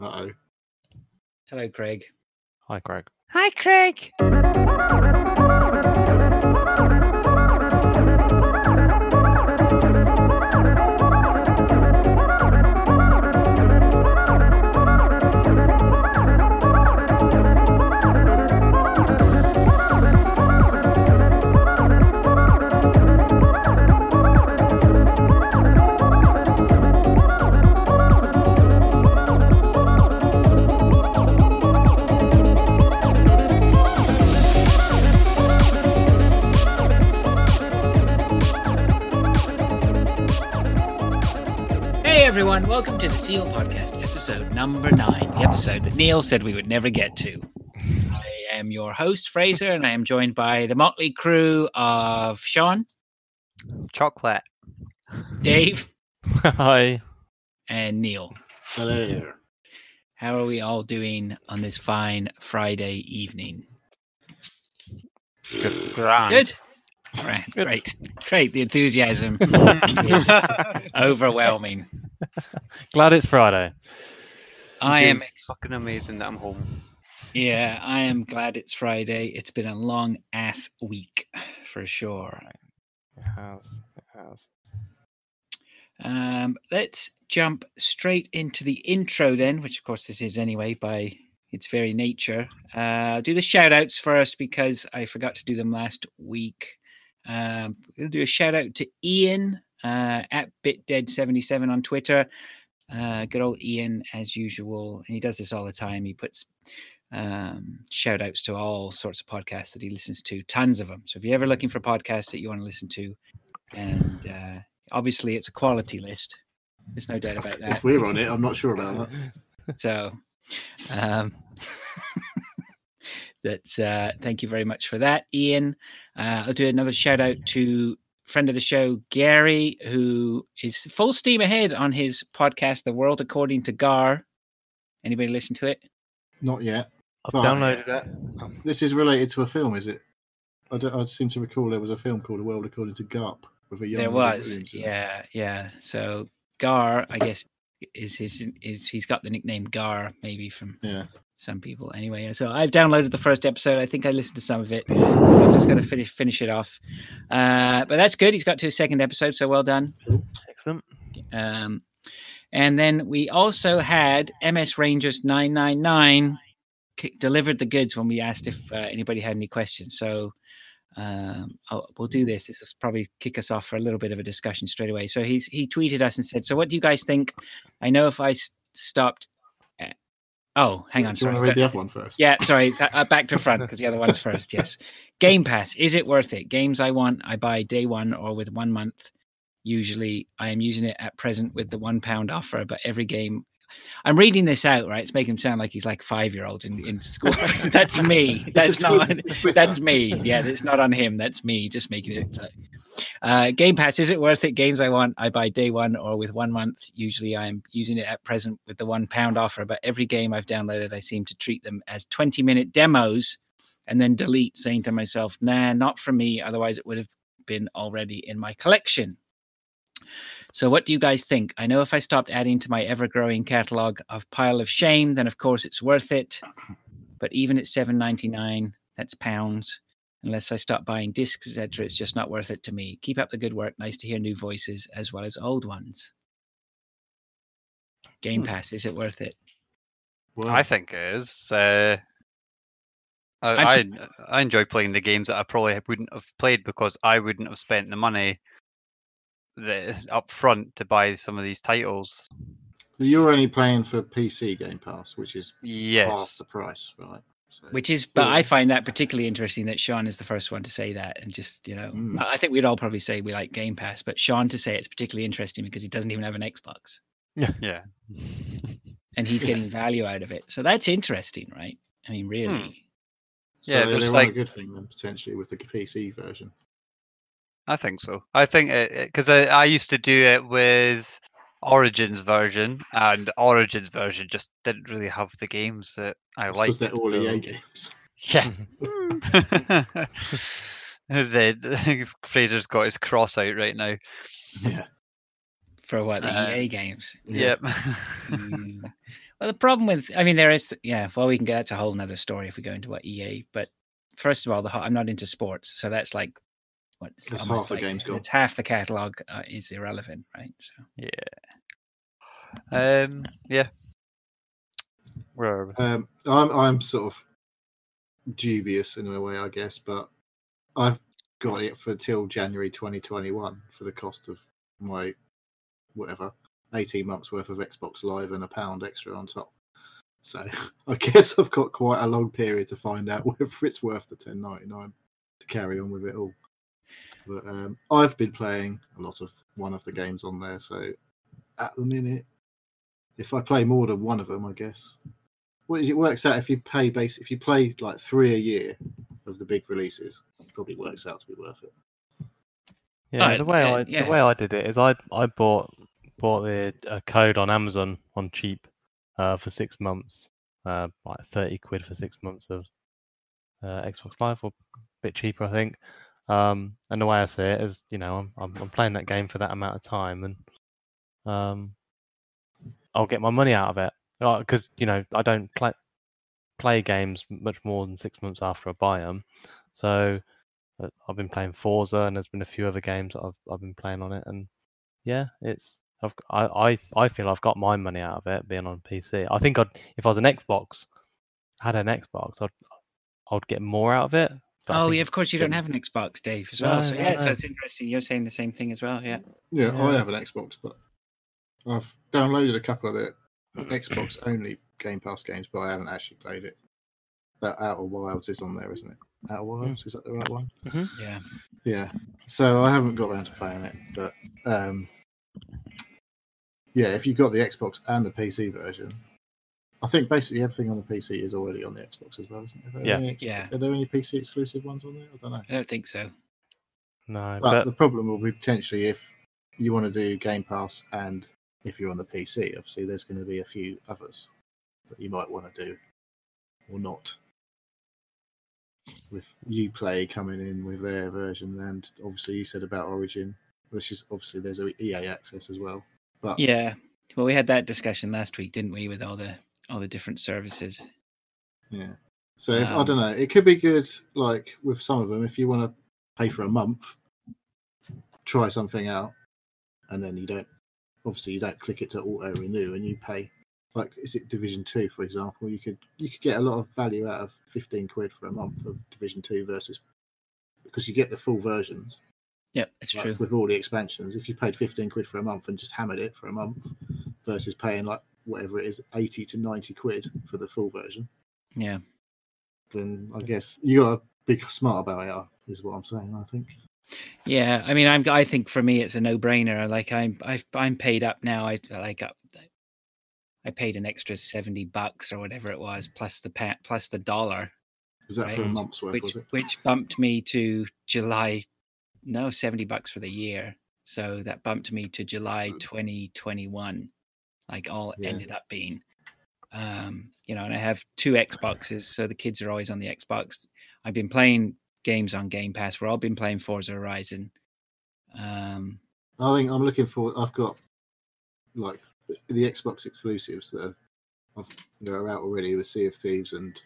Uh oh. Hello, Craig. Hi, Craig. Hi, Craig. Welcome to the Seal Podcast, episode number nine, the episode that Neil said we would never get to. I am your host, Fraser, and I am joined by the motley crew of Sean, Chocolate. Dave, Hi. and Neil. Hello. How are we all doing on this fine Friday evening? Good. Grand. Good. Right, great, great. The enthusiasm is overwhelming. Glad it's Friday. I am, It's fucking amazing that I'm home. yeah, I am glad it's Friday. It's been a long ass week for sure. It has. It has. Um, let's jump straight into the intro then, which of course this is anyway by its very nature. Uh, I'll do the shout outs first because I forgot to do them last week. Um, we'll do a shout out to Ian uh, at BitDead77 on Twitter. Uh, good old Ian, as usual. And he does this all the time. He puts um, shout outs to all sorts of podcasts that he listens to, tons of them. So if you're ever looking for podcasts that you want to listen to, and uh, obviously it's a quality list, there's no doubt about that. If we're on it, I'm not sure about that. So, um, that's uh, thank you very much for that, Ian. Uh, I'll do another shout out to friend of the show, Gary, who is full steam ahead on his podcast, The World According to Gar. Anybody listen to it? Not yet. I've Right. downloaded it. This is related to a film, is it? I, don't, I seem to recall there was a film called The World According to Garp with a young there was, Williams it. yeah, yeah. So Gar, I guess, is his is he's got the nickname Gar maybe from Yeah. Some people anyway. So I've downloaded the first episode. I think I listened to some of it. I'm just going to finish finish it off. Uh, but that's good. He's got to his second episode, so well done. Excellent. Um, and then we also had MS Rangers nine nine nine delivered the goods when we asked if uh, anybody had any questions. So um, I'll, we'll do this. This will probably kick us off for a little bit of a discussion straight away. So he's he tweeted us and said, "So what do you guys think? I know if I s- stopped." Oh, hang on, Do you sorry. want to read the other one first? Yeah, sorry. uh, back to front because the other one's first. Yes. Game Pass. Is it worth it? Games I want, I buy day one or with one month. Usually I am using it at present with the one pound offer, but every game. I'm reading this out, right? It's making him sound like he's like five year old in, in school. that's me. That's not. That's me. Yeah, that's not on him. That's me. Just making it. Uh, Game Pass. Is it worth it? Games I want, I buy day one or with one month. Usually, I'm using it at present with the one pound offer. But every game I've downloaded, I seem to treat them as 20 minute demos, and then delete, saying to myself, "Nah, not for me." Otherwise, it would have been already in my collection. So, what do you guys think? I know if I stopped adding to my ever growing catalog of pile of shame, then of course it's worth it. But even at seven ninety nine, that's pounds. Unless I stop buying discs, etc., it's just not worth it to me. Keep up the good work. Nice to hear new voices as well as old ones. Game Hmm. Pass, is it worth it? Well, I think it is. Uh, I, I I I enjoy playing the games that I probably wouldn't have played because I wouldn't have spent the money the, up front to buy some of these titles. you're only playing for PC Game Pass, which is half Yes. the price, right? So, Which is, but I find that particularly interesting that Sean is the first one to say that, and just you know, Mm. I think we'd all probably say we like Game Pass, but Sean to say it's particularly interesting because he doesn't even have an Xbox Yeah. Yeah, and he's Yeah. getting value out of it. So that's interesting, right? I mean, really. so yeah, they're there's like- a good thing then potentially with the PC version. I think so. I think because I, I used to do it with Origins version, and Origins version just didn't really have the games that I Because liked. they're all EA games. Yeah. the, Fraser's got his cross out right now. Yeah. For what the Uh, EA games? Yeah. Yep. Mm. Well, the problem with, I mean, there is, yeah. Well, we can get that's a whole nother story if we go into what EA. But first of all, the ho- I'm not into sports, so that's like what it's That's almost half the like- game's gone. It's half the catalog uh, is irrelevant, right? So Yeah. Um. Yeah. Where- Um, I'm I'm sort of dubious in a way, I guess, but I've got it for till January 2021 for the cost of my whatever 18 months worth of Xbox Live and a pound extra on top. So I guess I've got quite a long period to find out whether it's worth the 10.99 to carry on with it all. But um, I've been playing a lot of one of the games on there, so at the minute, if I play more than one of them, I guess what is it works out if you pay base if you play like three a year of the big releases, it probably works out to be worth it. Yeah, Oh, the way yeah, I yeah. the way I did it is I I bought bought the a code on Amazon on cheap uh, for six months, uh, like thirty quid for six months of uh, Xbox Live, or a bit cheaper, I think. Um, and the way I see it is, you know, I'm, I'm I'm playing that game for that amount of time, and um, I'll get my money out of it because you know I don't play play games much more than six months after I buy them, so. uh, I've been playing Forza, and there's been a few other games that I've I've been playing on it, and yeah, it's I've I I, I feel I've got my money out of it being on PC. I think I'd if I was an Xbox, had an Xbox, I'd I'd get more out of it. But oh yeah, of course you don't have an Xbox, Dave, as well. No, so no, yeah, so it's interesting. You're saying the same thing as well. Yeah. Yeah, I have an Xbox, but I've downloaded a couple of the Xbox only Game Pass games, but I haven't actually played it. But Outer Wilds is on there, isn't it? Outer Wilds is that the right one? Yeah. Yeah. So I haven't got around to playing it, but um, yeah, if you've got the Xbox and the PC version, I think basically everything on the PC is already on the Xbox as well, isn't it? Are there Yeah. any ex- Yeah. Are there any PC exclusive ones on there? I don't know. I don't think so. no, But, but the problem will be potentially if you want to do Game Pass and if you're on the PC, obviously there's going to be a few others that you might want to do or not. With UPlay coming in with their version, and obviously you said about Origin, which is obviously there's a EA access as well. But Yeah. Well, we had that discussion last week, didn't we, with all the all the different services? Yeah. So if, I Um, don't know, it could be good. Like with some of them, if you want to pay for a month, try something out, and then you don't. Obviously, you don't click it to auto renew, and you pay. Like, is it Division Two, for example? You could you could get a lot of value out of fifteen quid for a month of Division Two versus because you get the full versions Yep, it's like, true. with all the expansions. If you paid fifteen quid for a month and just hammered it for a month, versus paying like whatever it is, eighty to ninety quid for the full version Yeah. then I guess you got to be smart about it. Is what I'm saying. I think. Yeah, I mean, I'm. I think for me, it's a no-brainer. Like I'm, I've, I'm paid up now. I like up. I paid an extra seventy bucks or whatever it was, plus the pa- plus the dollar, Was that for a month's worth? which was it? which bumped me to July. No, seventy bucks for the year. So that bumped me to July 2021. Like all Yeah. ended up being. Um, you know, and I have two Xboxes, so the kids are always on the Xbox. I've been playing games on Game Pass. We're all been playing Forza Horizon. Um, I think I'm looking for. I've got like the, the Xbox exclusives that are, that are out already with Sea of Thieves and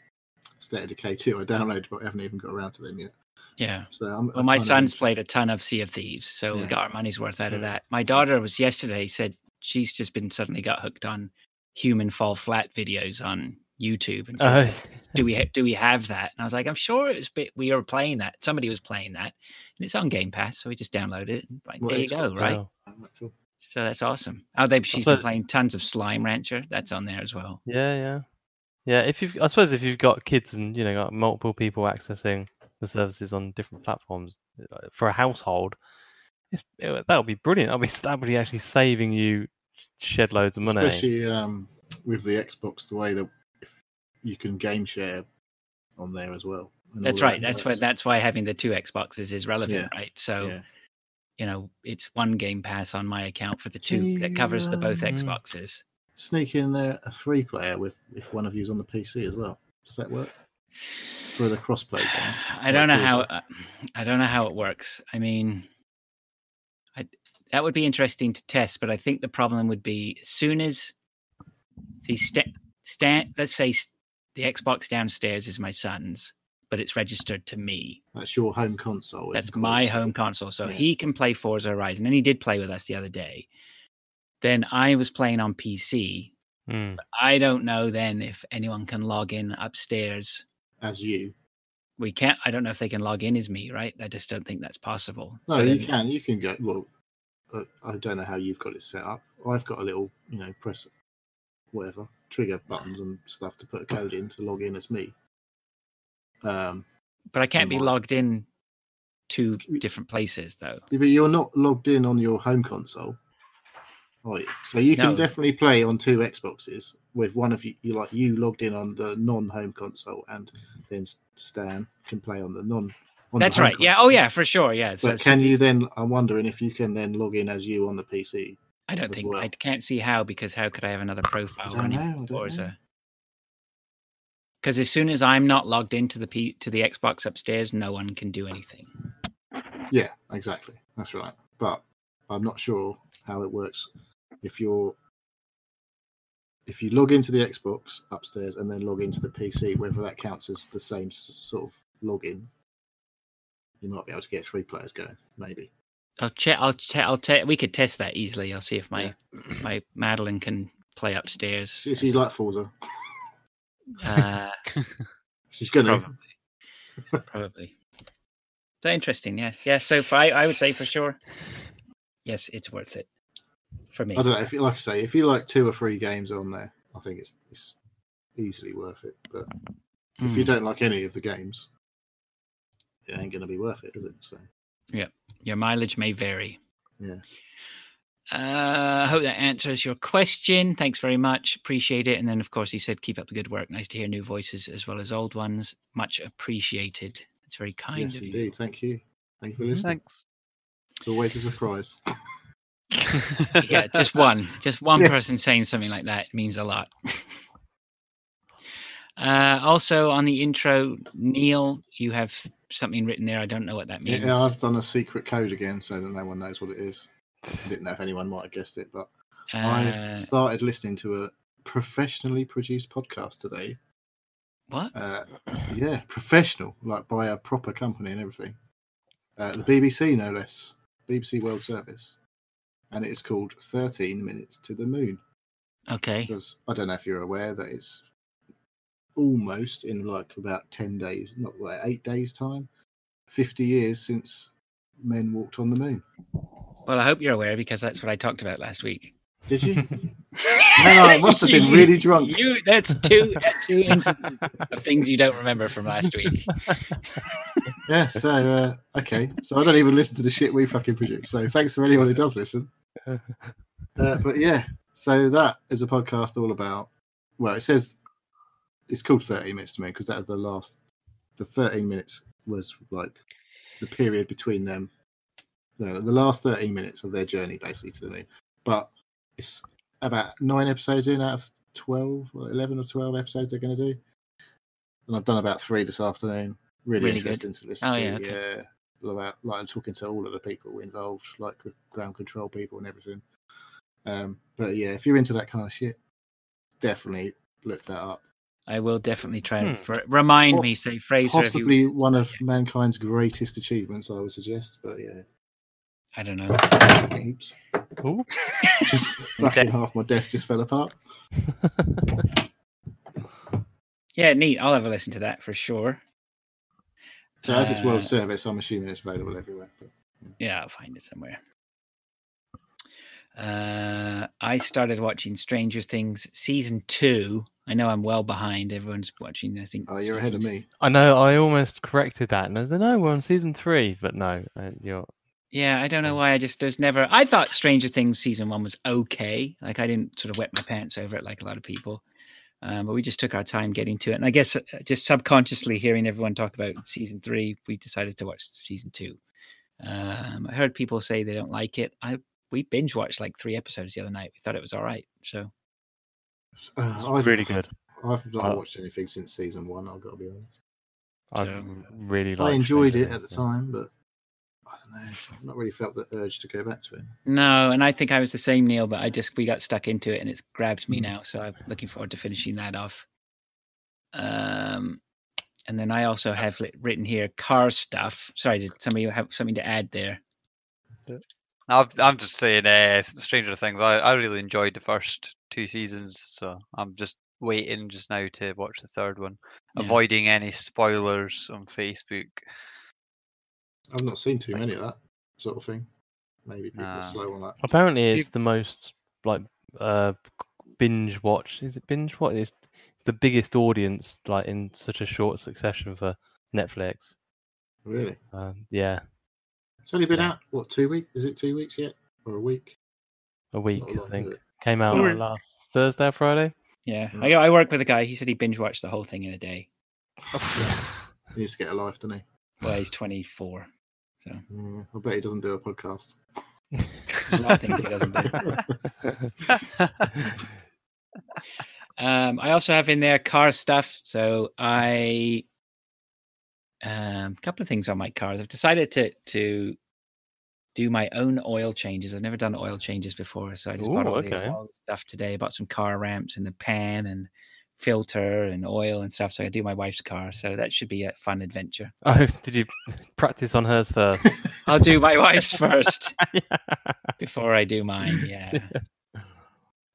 State of Decay 2. I downloaded, but I haven't even got around to them yet. yeah. So I'm. Well, I'm my son's played a ton of Sea of Thieves, so we got our money's worth out of that. My daughter was yesterday said she's just been suddenly got hooked on human fall flat videos on YouTube and said, Oh, "Do we ha- do we have that?" And I was like, "I'm sure it's bit we were playing that. Somebody was playing that, and it's on Game Pass, so we just downloaded it. And like, What there you go, Xbox? right? oh, cool. So that's awesome. Oh, they she's been playing tons of Slime Rancher. That's on there as well. yeah, yeah, yeah. If you've, I suppose, if you've got kids and you know got multiple people accessing the services on different platforms uh, for a household, it's, it, that'll be brilliant. That'll be that'll be actually saving you shed loads of money. Especially um, with the Xbox, the way that if you can game share on there as well. That's the right. That's why that's why having the two Xboxes is relevant, Yeah. right? So Yeah. you know, it's one Game Pass on my account for the two that covers the both Mm. Xboxes. Sneak in there a three player with if one of you's on the PC as well. Does that work for the crossplay game? I don't know how Forza? uh, I don't know how it works. I mean, I, that would be interesting to test, but I think the problem would be as soon as see sta- stand. Let's say s- the Xbox downstairs is my son's, but it's registered to me. That's your home console. That's called. my home console. So Yeah. he can play Forza Horizon, and he did play with us the other day. Then I was playing on PC. Mm. I don't know then if anyone can log in upstairs. as you. We can't. I don't know if they can log in as me, right? I just don't think that's possible. No, So you then- can. You can go. Well, I don't know how you've got it set up. I've got a little, you know, press whatever trigger buttons and stuff to put a code in to log in as me. Um, But I can't be Online. logged in to different places though. but you're not logged in on your home console, you? So you can No. definitely play on two Xboxes with one of you. You like you logged in on the non-home console, and then Stan can play on the non. That's right. Yeah. Oh, yeah, for sure. Yeah. So But can you then? I'm wondering if you can then log in as you on the PC. I don't think I can't see how because how could I have another profile running know, I? Because as soon as I'm not logged into the P- to the Xbox upstairs, no one can do anything. Yeah, exactly. That's right. But I'm not sure how it works if you're if you log into the Xbox upstairs and then log into the PC, whether that counts as the same sort of login. You might be able to get three players going, maybe. I'll check. I'll check. I'll te- We could test that easily. I'll see if my my Madeline can play upstairs. See, she's like Forza. Uh, She's gonna. probably. probably. So interesting. Yeah. Yeah. So for, I, I would say for sure, yes, it's worth it for me. I don't know if you like I say if you like two or three games on there, I think it's it's easily worth it. But if you Mm. don't like any of the games, it ain't gonna be worth it, is it? So yeah, Your mileage may vary. Yeah. Uh, I hope that answers your question. Thanks very much. Appreciate it. And then, of course, he said, keep up the good work. Nice to hear new voices as well as old ones. Much appreciated. It's very kind yes, of indeed. you. Thank you. Thank you for listening. Thanks. It's always a surprise. Yeah, just one. Just one Yeah. person saying something like that means a lot. uh, also, on the intro, Neil, you have something written there. I don't know what that means. Yeah, I've done a secret code again, so that no one knows what it is. I didn't know if anyone might have guessed it, but Uh, I've started listening to a professionally produced podcast today. what? Uh, yeah, professional, like by a proper company and everything. Uh, the BBC, no less. BBC World Service. And it's called 13 Minutes to the Moon. Okay. Because I don't know if you're aware that it's almost in like about 10 days, not like eight days' time, 50 years since men walked on the moon. Well, I hope you're aware because that's what I talked about last week. Did you? Man, I must have been really drunk. You, that's two, two incidents of things you don't remember from last week. Yeah, so, uh, okay. So I don't even listen to the shit we fucking produce. So thanks for anyone who does listen. Uh, but yeah, so that is a podcast all about, well, it says it's called 30 Minutes to Me because that was the last, the 13 minutes was like the period between them. No, the last 13 minutes of their journey basically to the moon. But it's about nine episodes in out of 12 or 11 or 12 episodes they're going to do. And I've done about three this afternoon. Really, Really good. interesting to listen Oh, to. yeah, okay. yeah. About, like I'm talking to all of the people involved, like the ground control people and everything. Um, but yeah, if you're into that kind of shit, definitely look that up. I will definitely try and Hmm. for, remind me, say Fraser. Possibly you, one of mankind's greatest achievements, I would suggest. But yeah, I don't know. oops, Cool. just fucking half my desk just fell apart. Yeah, neat. I'll have a listen to that for sure. So as it's Uh, world service, I'm assuming it's available everywhere. But Yeah, I'll find it somewhere. Uh, I started watching Stranger Things season two. I know I'm well behind. Everyone's watching. I think. oh, you're ahead of me. I know. I almost corrected that, and I said, "No, we're on season three, but no, uh, you're Yeah, I don't know why. I just there's never. I thought Stranger Things season one was okay. Like I didn't sort of wet my pants over it like a lot of people. Um, but we just took our time getting to it, and I guess uh, just subconsciously hearing everyone talk about season three, we decided to watch season two. Um, I heard people say they don't like it. I we binge watched like three episodes the other night. We thought it was all right. So Uh, I've, really good. I've not Uh, watched anything since season one. I've got to be honest. I So- really like. I enjoyed it at the time, but I don't know. I've not really felt the urge to go back to it. No, and I think I was the same, Neil. But I just we got stuck into it, and it's grabbed me Mm. now. So I'm looking forward to finishing that off. Um, and then I also have written here car stuff. Sorry, did somebody have something to add there? I've, I'm just saying, uh, Stranger Things. I, I really enjoyed the first two seasons, so I'm just waiting just now to watch the third one, Yeah. avoiding any spoilers on Facebook. I've not seen too many of that sort of thing. Maybe people are slow on that. Apparently, it's the most like uh binge watch. Is it binge watch? It's the biggest audience like in such a short succession for Netflix. Really? Um, yeah, It's only been Yeah. out what two weeks? Is it two weeks yet, or a week? a week Not I think came out Oh, last Thursday or Friday. Yeah, Mm. I, I work with a guy. He said he binge watched the whole thing in a day. He needs to get a life, doesn't he? Well, he's 24, so Mm, I bet he doesn't do a podcast. there's a lot of things he doesn't do. Um, I also have in there car stuff. So I, um, a couple of things on my cars. I've decided to to do my own oil changes. I've never done oil changes before, so I just bought Ooh, all okay. the oil stuff today. I bought some car ramps and the pan and filter and oil and stuff. So I do my wife's car. So that should be a fun adventure. oh, did you practice on hers first? I'll do my wife's first before I do mine. Yeah.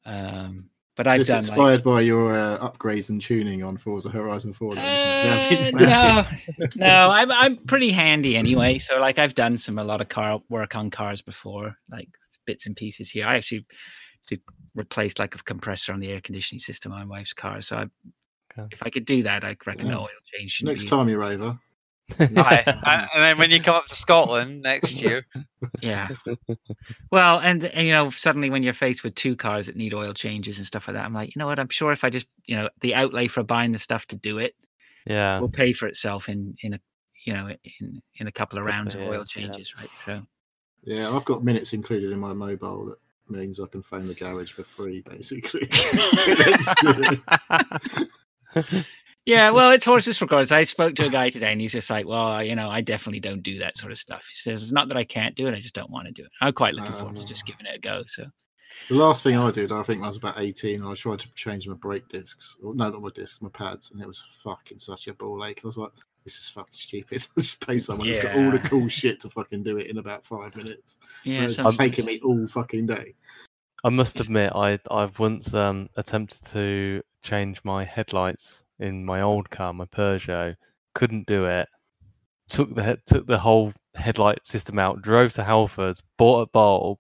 Um, but I've Just done like, inspired by your uh, upgrades and tuning on Forza Horizon 4. Uh, no, no, I'm I'm pretty handy anyway. So like I've done some a lot of car work on cars before, like bits and pieces here. I actually did replace like a compressor on the air conditioning system on my wife's car. So I, Okay. if I could do that, I reckon the Yeah. oil change Next be. time you're over, Aye. and and then when you come up to Scotland next year, Yeah. Well, and, and you know, suddenly when you're faced with two cars that need oil changes and stuff like that, I'm like, you know what? I'm sure if I just, you know, the outlay for buying the stuff to do it yeah, will pay for itself in in a, you know, in in a couple of rounds of of oil years, yeah. changes, right? So. yeah, I've got minutes included in my mobile that means I can phone the garage for free, basically. Yeah, well, it's horses for courses. I spoke to a guy today, and he's just like, "Well, you know, I definitely don't do that sort of stuff." He says, "It's not that I can't do it; I just don't want to do it." I'm quite looking forward to just Ah. giving it a go. So, The last thing I did, I think I was about 18, and I tried to change my brake discs. Or, no, not my discs, my pads, and it was fucking such a ball ache. I was like, this is fucking stupid. Just pay someone who's got all the cool shit to fucking do it in about five minutes. yeah, it's taking me all fucking day. I must admit, I I've once um, attempted to change my headlights in my old car, my Peugeot. Couldn't do it. Took the took the whole headlight system out. Drove to Halfords, bought a bulb.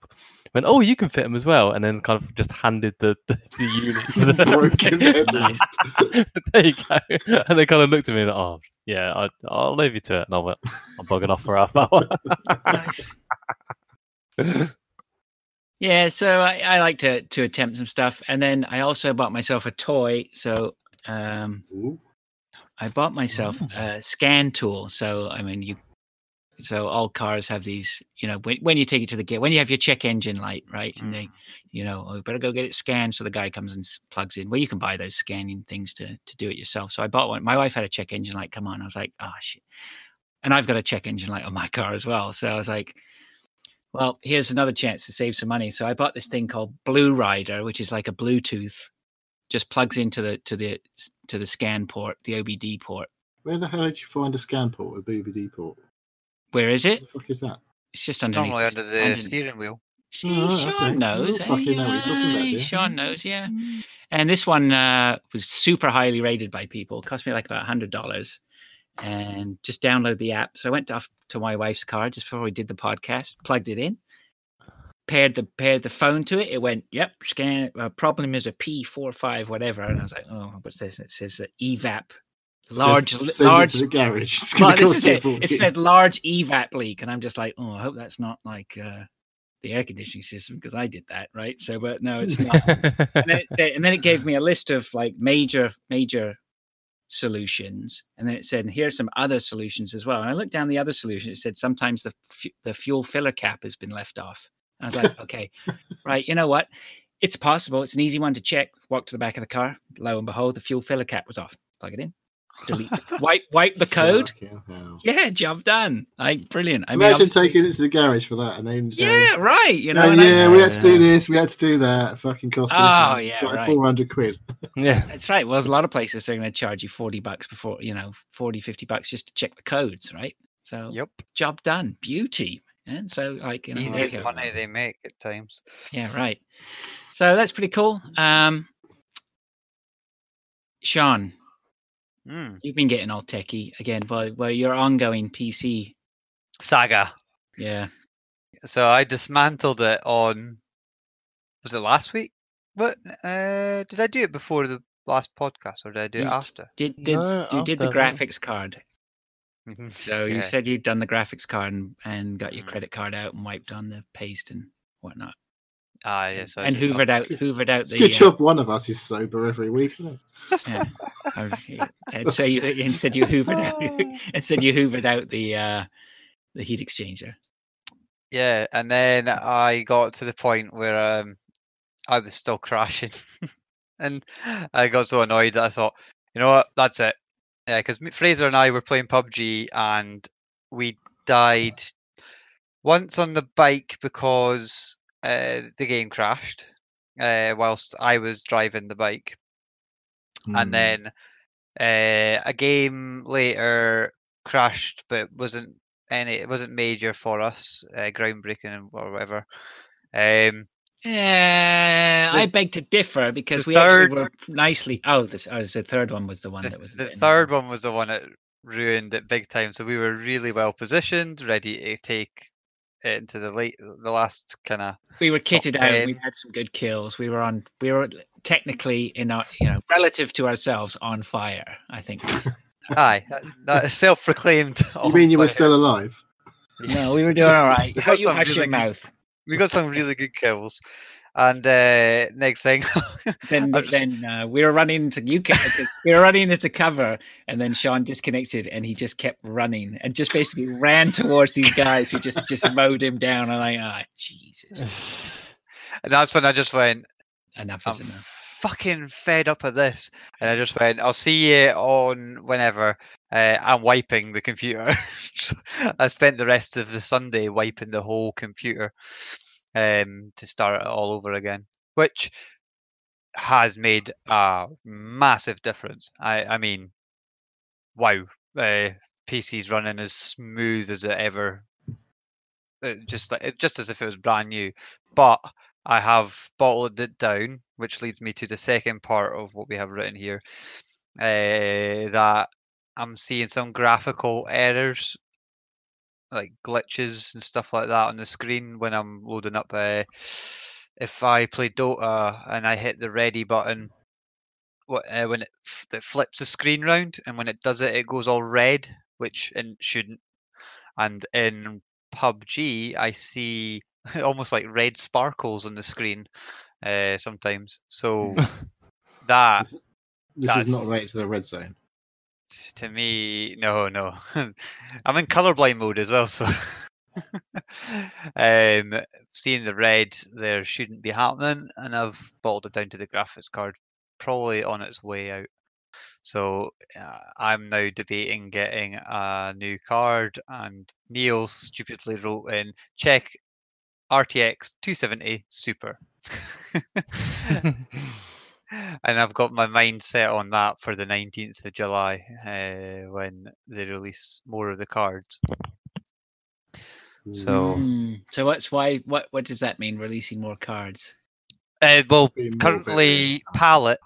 Went, oh, you can fit them as well, and then kind of just handed the the, the unit to the Broken headlights. there you go. And they kind of looked at me like, oh, yeah, I, I'll leave you to it. And I went, I'm bugging off for half an hour. nice. Yeah, so I, I like to to attempt some stuff, and then I also bought myself a toy. So um, Ooh. I bought myself Oh. a scan tool. So I mean, you. So all cars have these, you know, when, when you take it to the gate, when you have your check engine light, right, and they, you know, oh, better go get it scanned. So the guy comes and plugs in. Well, you can buy those scanning things to to do it yourself. So I bought one. My wife had a check engine light. Come on, I was like, oh shit, and I've got a check engine light on my car as well. So I was like, well, here's another chance to save some money. So I bought this thing called BlueDriver, which is like a Bluetooth, just plugs into the to the to the scan port, the OBD port. Where the hell did you find a scan port, a BBD port? Where is What it? the fuck is that? It's just underneath. normally under the underneath- steering wheel. See, Oh, Sean okay. knows. Fucking know you're talking about Sean knows, yeah. And this one uh, was super highly rated by people. It cost me like about hundred dollars, and just download the app. So I went off to my wife's car just before we did the podcast, plugged it in, paired the paired the phone to it. It went, "Yep, scan. Uh, problem is a P four five whatever." And I was like, "Oh, what's this?" It says uh, EVAP, large, Says- li- send it large. the garage. This is it. It said large EVAP leak, and I'm just like, oh, I hope that's not like uh, the air conditioning system because I did that, right? So, but no, it's not. and, then it, and then it gave me a list of like major, major solutions, and then it said, and are some other solutions as well. And I looked down the other solution. It said sometimes the fu- the fuel filler cap has been left off. And I was like, okay, right, you know what? It's possible. It's an easy one to check. Walk to the back of the car. Lo and behold, the fuel filler cap was off. Plug it in. Delete, wipe, wipe the code. Fucking hell. Yeah, job done. Like brilliant. I Imagine obviously- taking it to the garage for that and then saying, yeah, right. You know, "Oh, and I- yeah, we had to do this, we had to do that. Fucking cost us Oh, uh, yeah, like right. 400 quid. Yeah. That's right. Well, there's a lot of places they're going to charge you 40 bucks before, you know, 40, 50 bucks just to check the codes, right? So, Yep. job done. Beauty. And so, like, you know, Easiest go. money they make at times. Yeah, right. So that's pretty cool. Um, Sean, Mm. you've been getting all techie again, but well, your ongoing PC. Saga. Yeah. So I dismantled it on. Was it last week? What? Uh, did I do it before the last podcast, or did I do it after? Did did No, you did the after, I graphics card? Mhm. So you said you'd done the graphics card and, and got your Mm. credit card out and wiped on the paste and whatnot, Ah, yes. I and did. hoovered out hoovered out It's the. a good uh, job one of us is sober every week, isn't it? Yeah. And so you and said you hoovered out and said you hoovered out the uh the heat exchanger. Yeah, and then I got to the point where um, I was still crashing, and I got so annoyed that I thought, you know what, that's it. Yeah, because Fraser and I were playing PUBG, and we died once on the bike because uh, the game crashed uh, whilst I was driving the bike, Hmm. and then uh, a game later crashed, but wasn't any. It wasn't major for us, uh, groundbreaking or whatever. Um, Yeah, I beg to differ because the we actually third- were nicely. Oh, this oh, the third one was the one the, that was the third annoying. one was the one that ruined it big time. So we were really well positioned, ready to take into the late, the last kind of. We were kitted out. We had some good kills. We were on. We were technically in our, you know, relative to ourselves, on fire. I think. Aye, that, that is self-proclaimed. You mean you were still alive? fire. No, we were doing all right. We How got you some hush really your good- mouth? We got some really good kills, and uh, next thing, Then, just- then uh, we were running into you because we were running into cover, and then Sean disconnected, and he just kept running and just basically ran towards these guys who just just mowed him down. And I, ah, Jesus, and that's when I just went, enough I'm enough. fucking fed up of this. And I just went, I'll see you on whenever. Uh, I'm wiping the computer. I spent the rest of the Sunday wiping the whole computer um, to start it all over again, which has made a massive difference. I, I mean, wow, uh, PC's running as smooth as it ever, uh, just like it- just as if it was brand new. But I have bottled it down, which leads me to the second part of what we have written here. Uh, that I'm seeing some graphical errors, like glitches and stuff like that on the screen when I'm loading up. Uh, if I play Dota and I hit the ready button, what uh, when it, f- it flips the screen round, and when it does it, it goes all red, which it shouldn't. And in PUBG, I see almost like red sparkles on the screen uh, sometimes. So that This is not rated to the red zone. To me, no, no. I'm in colorblind mode as well, so um, seeing the red there shouldn't be happening, and I've bottled it down to the graphics card, probably on its way out. So uh, I'm now debating getting a new card, and Neil stupidly wrote in check RTX 270 Super. and I've got my mind set on that for the 19th of July uh, when they release more of the cards. So, Mm, so what's why? What what does that mean? Releasing more cards? uh, well, currently variant. Palit,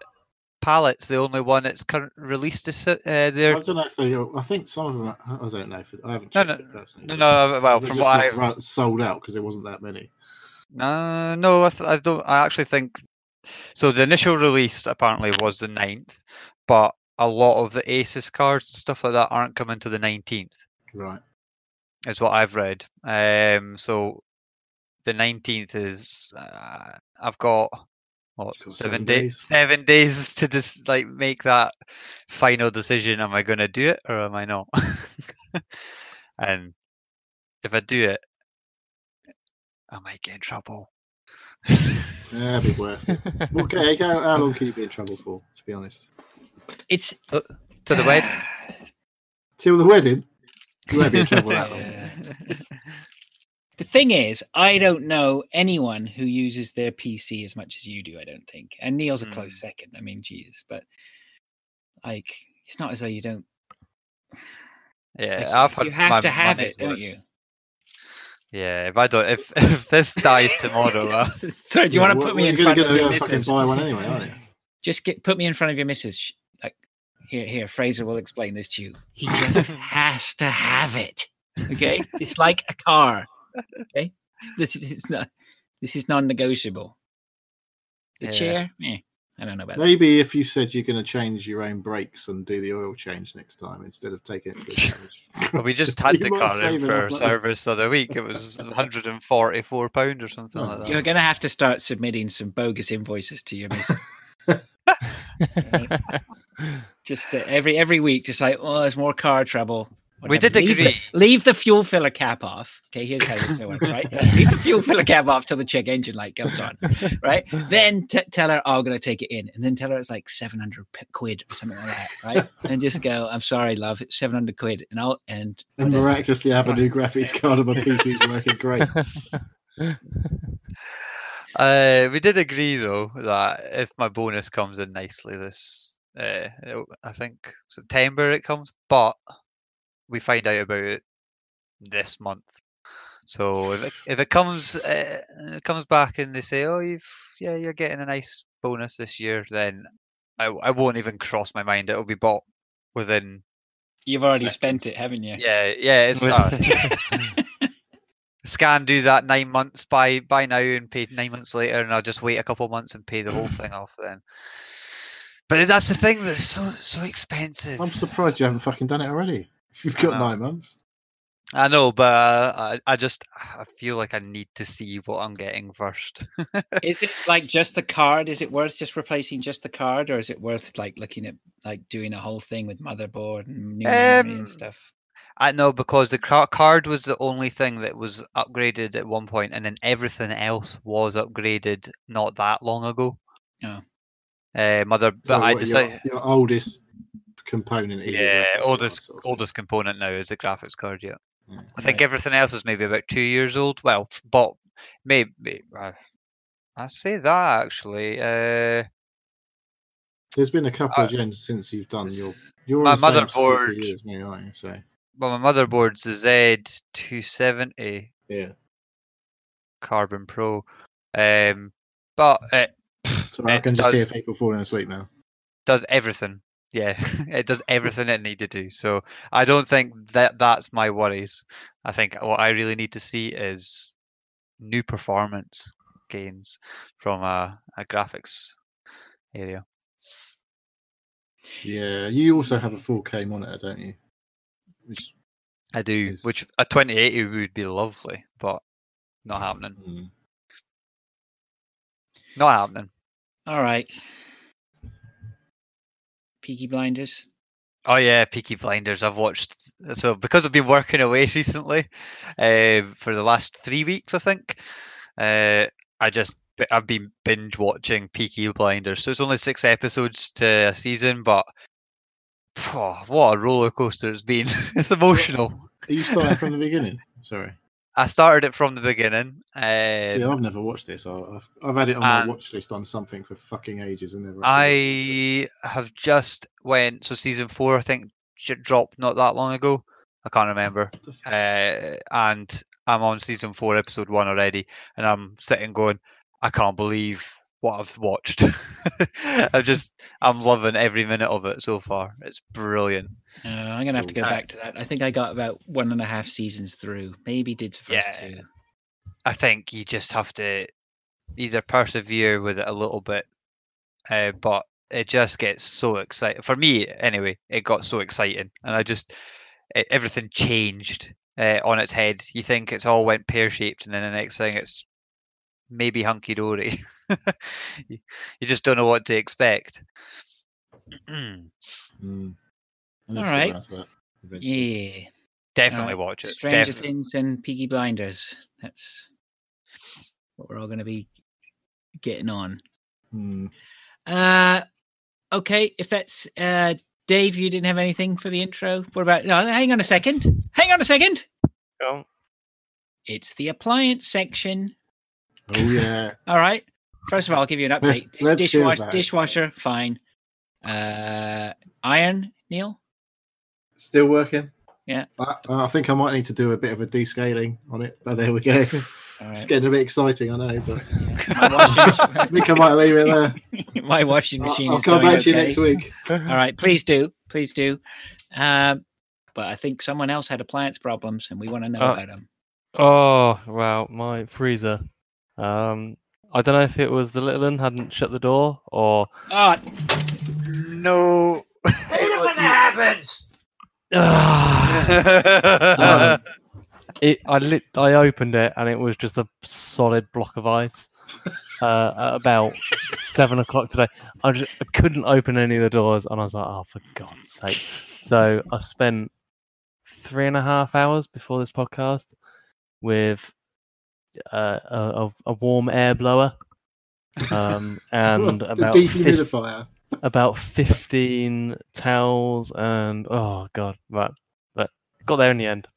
Palit's the only one that's current released this. Uh, I there, don't know if they. I think some of them. I don't know. If it, I haven't checked no, it personally. no, no. Well, they're from just what I've sold out because there wasn't that many. Uh, no, I, th- I don't. I actually think so. The initial release apparently was the 9th, but a lot of the Asus cards and stuff like that aren't coming to the 19th, Right. is what I've read. Um, so the 19th is uh, I've got what got seven, seven days. days. Seven days to just like make that final decision. Am I going to do it or am I not? and if I do it, I might get in trouble. Yeah, it'd be worth it. Okay, how, how long can you be in trouble for? To be honest. It's till To the wedding. Till the wedding. You won't be in trouble that long. The thing is, I don't know anyone who uses their PC as much as you do. I don't think, and Neil's a close Mm. second. I mean, geez, but like, it's not as though you don't. Yeah, like, I've had you have my to have it, don't you? Yeah, if I don't, if, if this dies tomorrow, uh, Sorry, do you Yeah, want to put me in front of your go missus? buy one anyway, aren't you? Just get put me in front of your missus. Like, here, here, Fraser will explain this to you. He just has to have it. Okay, it's like a car. Okay, this is not. This is non-negotiable. The Yeah. chair, eh, I don't know about that. Maybe if you said you're going to change your own brakes and do the oil change next time instead of taking it to the garage. well, we just had the car in for enough our service the other week. It was 144 pound or something Oh, like that. You're going to have to start submitting some bogus invoices to your missus. just uh, every every week, just like, oh, there's more car trouble. We did leave the, agree. leave the fuel filler cap off. Okay, here's how this works, right? leave the fuel filler cap off till the check engine light comes on, right? Then t- tell her, oh, I'm going to take it in. And then tell her it's like 700 p- quid or something like that, right? and just go, I'm sorry, love, it's 700 quid. And I'll, and And whatever. miraculously have a new graphics card on my PC's working great. Uh, we did agree though that if my bonus comes in nicely this, uh, I think September it comes, but we find out about it this month. So if it, if it comes uh, it comes back and they say, oh, you've yeah, you're getting a nice bonus this year, then I I won't even cross my mind. It'll be bought within you've already spent it, haven't you? yeah yeah. It's uh, scan do that nine months by buy now and pay nine months later and I'll just wait a couple months and pay the whole thing off then. But that's the thing that's so so expensive. I'm surprised you haven't fucking done it already. You've got know. nine months. I know, but uh, I I just I feel like I need to see what I'm getting first. Is it like just the card? Is it worth just replacing just the card, or is it worth like looking at like doing a whole thing with motherboard and new memory Um, and stuff? I know because the card was the only thing that was upgraded at one point, and then everything else was upgraded not that long ago. Yeah. Uh, mother, So but I what, decided. your, your oldest component is Yeah, card, oldest sort of thing. oldest component now is the graphics card. Yeah, Yeah. I think Right. everything else is maybe about two years old. Well, but maybe uh, I say that actually. Uh, There's been a couple Uh, of gens since you've done your. You're my on the same motherboard- sort of me, aren't you? So well, my motherboard's the Z two seventy yeah. Carbon Pro, um, but it, So I can just hear does- people falling asleep now. does everything. Yeah, it does everything it need to do. So I don't think that that's my worries. I think what I really need to see is new performance gains from a, a graphics area. Yeah, you also have a 4K monitor, don't you? Which, I do, Yes. which a 2080 would be lovely, but not happening. mm, Not happening. All right. Peaky Blinders. Oh yeah, Peaky Blinders. I've watched so because I've been working away recently, uh, for the last three weeks, I think. Uh, I just I've been binge watching Peaky Blinders. So it's only six episodes to a season, but phew, what a roller coaster it's been. it's emotional. are you starting from the beginning? Sorry. I started it from the beginning. See, Um, I've never watched this. I've, I've had it on my watch list on something for fucking ages and never. I have just went so season four. I think dropped not that long ago. I can't remember. watched it. What the f- uh, and I'm on season four, episode one already, and I'm sitting going, I can't believe what I've watched. I'm just, I'm loving every minute of it so far. It's brilliant. Uh, I'm gonna have to go Uh, back to that. I think I got about one and a half seasons through. Maybe did the first Yeah. two. I think you just have to either persevere with it a little bit, uh, but it just gets so exciting. For me, anyway, it got so exciting, and I just e- everything changed uh, on its head. You think it's all went pear shaped, and then the next thing it's maybe hunky dory. you you just don't know what to expect. Mm. I need to All get right. around to that eventually. Yeah. Definitely Alright, watch it. Stranger Def- Things and Peaky Blinders. That's what we're all going to be getting on. Mm. Uh, okay, if that's uh, Dave, you didn't have anything for the intro. What about? No, hang on a second. Hang on a second. Go. It's the appliance section. Oh yeah. All right. First of all, I'll give you an update. Let's hear Dishwash- about it. dishwasher, fine. Uh, iron, Neil. Still working. Yeah. I, I think I might need to do a bit of a descaling on it, but there we go. All It's getting a bit exciting, I know, but My washing I think I might leave it there. machine, my washing I'll, machine I'll is come going back to you next week. All right, please do, please do. Um, but I think someone else had appliance problems, and we want to know Oh. about them. Oh wow, my freezer. Um, I don't know if it was the little one hadn't shut the door or. Oh, No. happens. Ah, um, it I lit I opened it and it was just a solid block of ice. Uh, at about seven o'clock today, I just I couldn't open any of the doors, and I was like, "Oh, for God's sake!" So I spent three and a half hours before this podcast with uh, a, a, a warm air blower um, and about fif- dehumidifier. about 15 towels and oh god right but got there in the end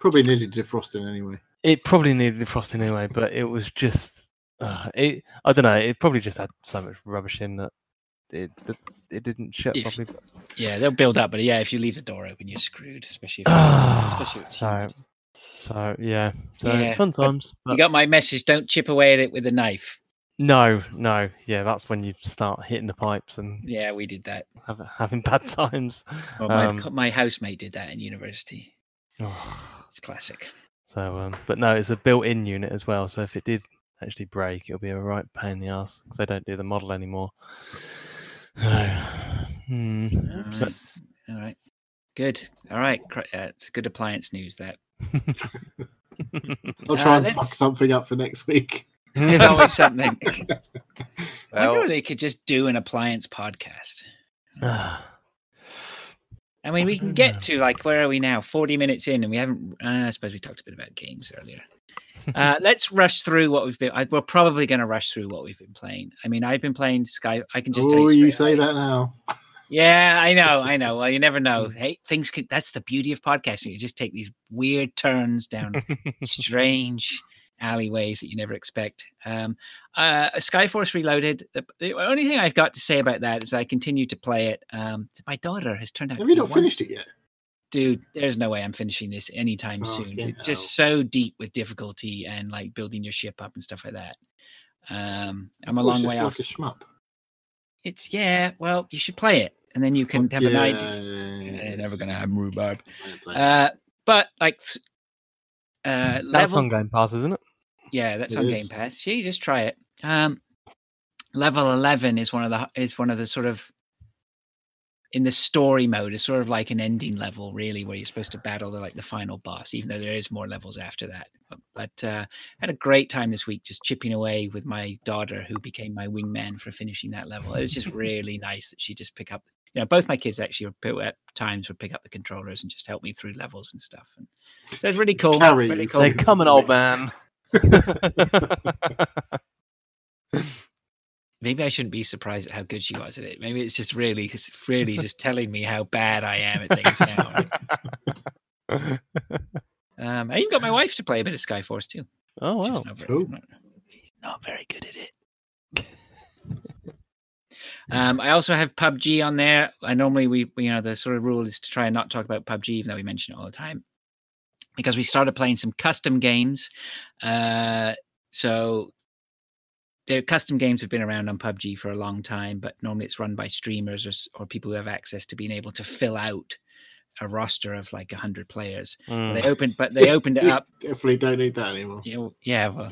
Probably needed defrosting anyway. it probably needed defrosting anyway but it was just uh, it i don't know it probably just had so much rubbish in that it that it didn't shut If- properly Yeah, they'll build up, but yeah, if you leave the door open, you're screwed. Especially if it's, Ah, especially if it's so yeah so Yeah, fun but times You got my message. Don't chip away at it with a knife. no no yeah that's when you start hitting the pipes and Yeah, we did that. have, having bad times Well, my Um, my housemate did that in university. Oh. It's classic. So, um, but no, it's a built-in unit as well. So if it did actually break, it'll be a right pain in the ass because they don't do the model anymore. So, hmm. All right. All right. Good. All right. Uh, it's good appliance news. That I'll Uh, try and fuck let's- something up for next week. there's always something. I Well, wonder if they could just do an appliance podcast. I mean, we can get to like where are we now? Forty minutes in, and we haven't. Uh, I suppose we talked a bit about games earlier. Uh, let's rush through what we've been. I, we're probably going to rush through what we've been playing. I mean, I've been playing Sky. I can just. tell oh, you straight say away. that now. Yeah, I know, I know. Well, you never know. Hey, things could. That's the beauty of podcasting. You just take these weird turns down strange alleyways that you never expect. Um, uh, Skyforce Reloaded. The, the only thing I've got to say about that is I continue to play it. Um, my daughter has turned out. Have you not one- finished it yet? Dude, there's no way I'm finishing this anytime soon. Fucking It's just so deep with difficulty and like building your ship up and stuff like that. Um, I'm a thought it was long way like off. a shmup. It's yeah. Well, you should play it, and then you can Fuck have an idea. yeah, Yeah, yeah, never gonna have rhubarb. Uh, but like, uh, That's level. on Game Pass, isn't it? Yeah, that's It on is. Game Pass. Yeah, you just try it. Um, level eleven is one of the is one of the sort of in the story mode is sort of like an ending level, really, where you're supposed to battle the like the final boss, even though there is more levels after that. But, but uh, had a great time this week just chipping away with my daughter, who became my wingman for finishing that level. It was just really nice that she just pick up. You know, both my kids actually would pick- at times would pick up the controllers and just help me through levels and stuff. And so it's really cool. Carry really cool. They're coming, old man. Maybe I shouldn't be surprised at how good she was at it. Maybe it's just really, really just telling me how bad I am at things now. Um, I even got my wife to play a bit of Skyforce too. oh She's wow. not very, Cool. not, not very good at it. um, I also have PUBG on there. I normally we, we, you know, the sort of rule is to try and not talk about PUBG, even though we mention it all the time, because we started playing some custom games. Uh, so their custom games have been around on PUBG for a long time, but normally it's run by streamers or, or people who have access to being able to fill out a roster of like hundred players. Mm. They opened, but they opened it up Definitely don't need that anymore. you know, yeah, well,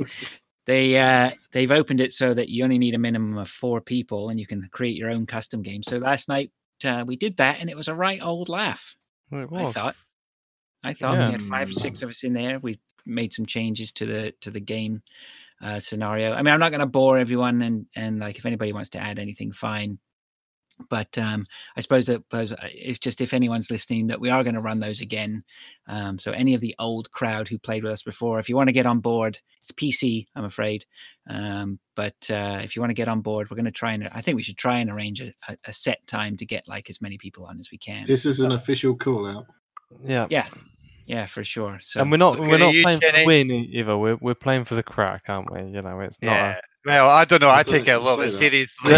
they uh, they've opened it so that you only need a minimum of four people, and you can create your own custom game. So last night uh, we did that, and it was a right old laugh. Well, I thought. I thought Yeah. we had five or six of us in there. We made some changes to the to the game uh, scenario. I mean, I'm not going to bore everyone, and and like if anybody wants to add anything, fine. But um, I suppose that suppose uh, it's just if anyone's listening that we are going to run those again. Um, so any of the old crowd who played with us before, if you want to get on board, it's PC, I'm afraid. Um, but uh, if you want to get on board, we're going to try and I think we should try and arrange a, a- a set time to get like as many people on as we can. This is an official call out. Yeah. Yeah, yeah, for sure. So and we're not Looking we're not you, playing for the win either. We're we're playing for the crack, aren't we? You know, it's not. Yeah. Well, I don't know. I I take it a thought little you bit seriously.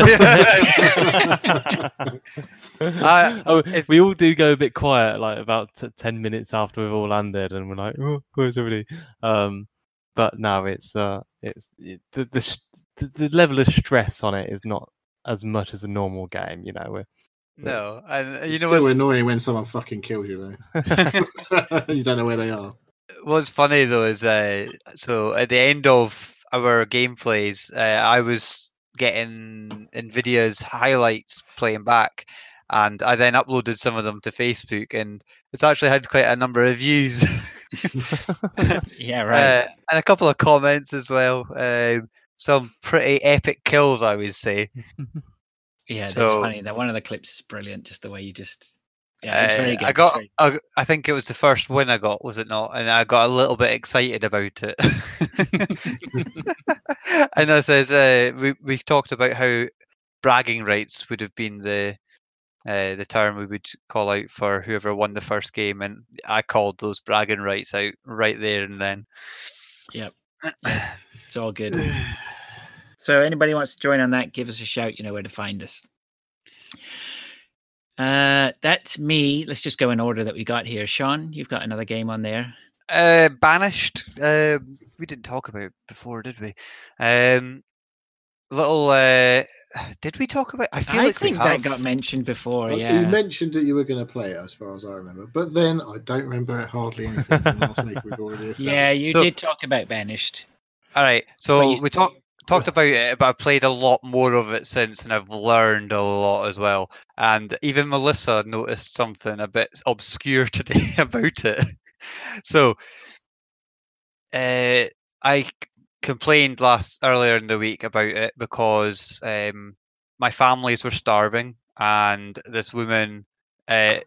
A... oh, if- we all do go a bit quiet, like about t- ten minutes after we've all landed, and we're like, "Oh, where's everybody?" Um, but no, it's uh, it's it, the, the s- the the level of stress on it is not as much as a normal game. You know, we're no, and uh, you It's know still what's, annoying when someone fucking kills you, though. you don't know where they are. what's funny though is uh, so at the end of our gameplays, uh, I was getting Nvidia's highlights playing back, and I then uploaded some of them to Facebook, and it's actually had quite a number of views. yeah, right. Uh, and a couple of comments as well. Um, some pretty epic kills, I would say. Yeah, that's so- funny. That one of the clips is brilliant. Just the way you just yeah, it's very Uh, good. I got, very- I, I think it was the first win I got, was it not? And I got a little bit excited about it. and I says, uh, we we talked about how bragging rights would have been the uh, the term we would call out for whoever won the first game, and I called those bragging rights out right there and then. Yep. It's all good. So anybody wants to join on that, give us a shout. You know where to find us. Uh, that's me. Let's just go in order that we got here. Sean, you've got another game on there. Uh, banished. Uh, we didn't talk about it before, did we? Um, little. Uh, did we talk about? I feel I like think we that got mentioned before. Well, yeah. You mentioned that you were going to play it, as far as I remember, but then I don't remember hardly anything from last week. We've already established. yeah, you So- did talk about Banished. All right. So we talked talked about it, but I've played a lot more of it since, and I've learned a lot as well. And even Melissa noticed something a bit obscure today about it. So, uh, I complained last earlier in the week about it because um, my families were starving, and this woman. Uh,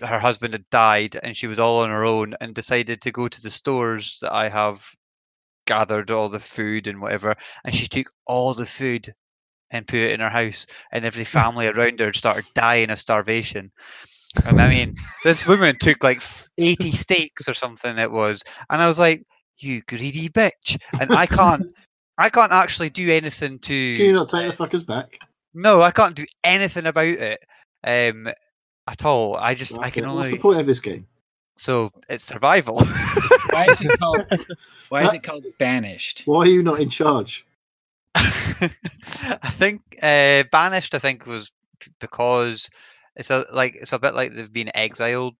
her husband had died and she was all on her own and decided to go to the stores that I have gathered all the food and whatever, and she took all the food and put it in her house, and every family around her started dying of starvation. And I mean, this woman took like 80 steaks or something it was, and I was like, "You greedy bitch!" And I can't, I can't actually do anything to. Can you not take the fuckers back? No, I can't do anything about it. Um, at all. I just, I can Okay, What's the point of this game? So it's survival. Why is it called? Why is it called Banished? Why are you not in charge? I think uh, banished. I think was because it's a like it's a bit like they've been exiled.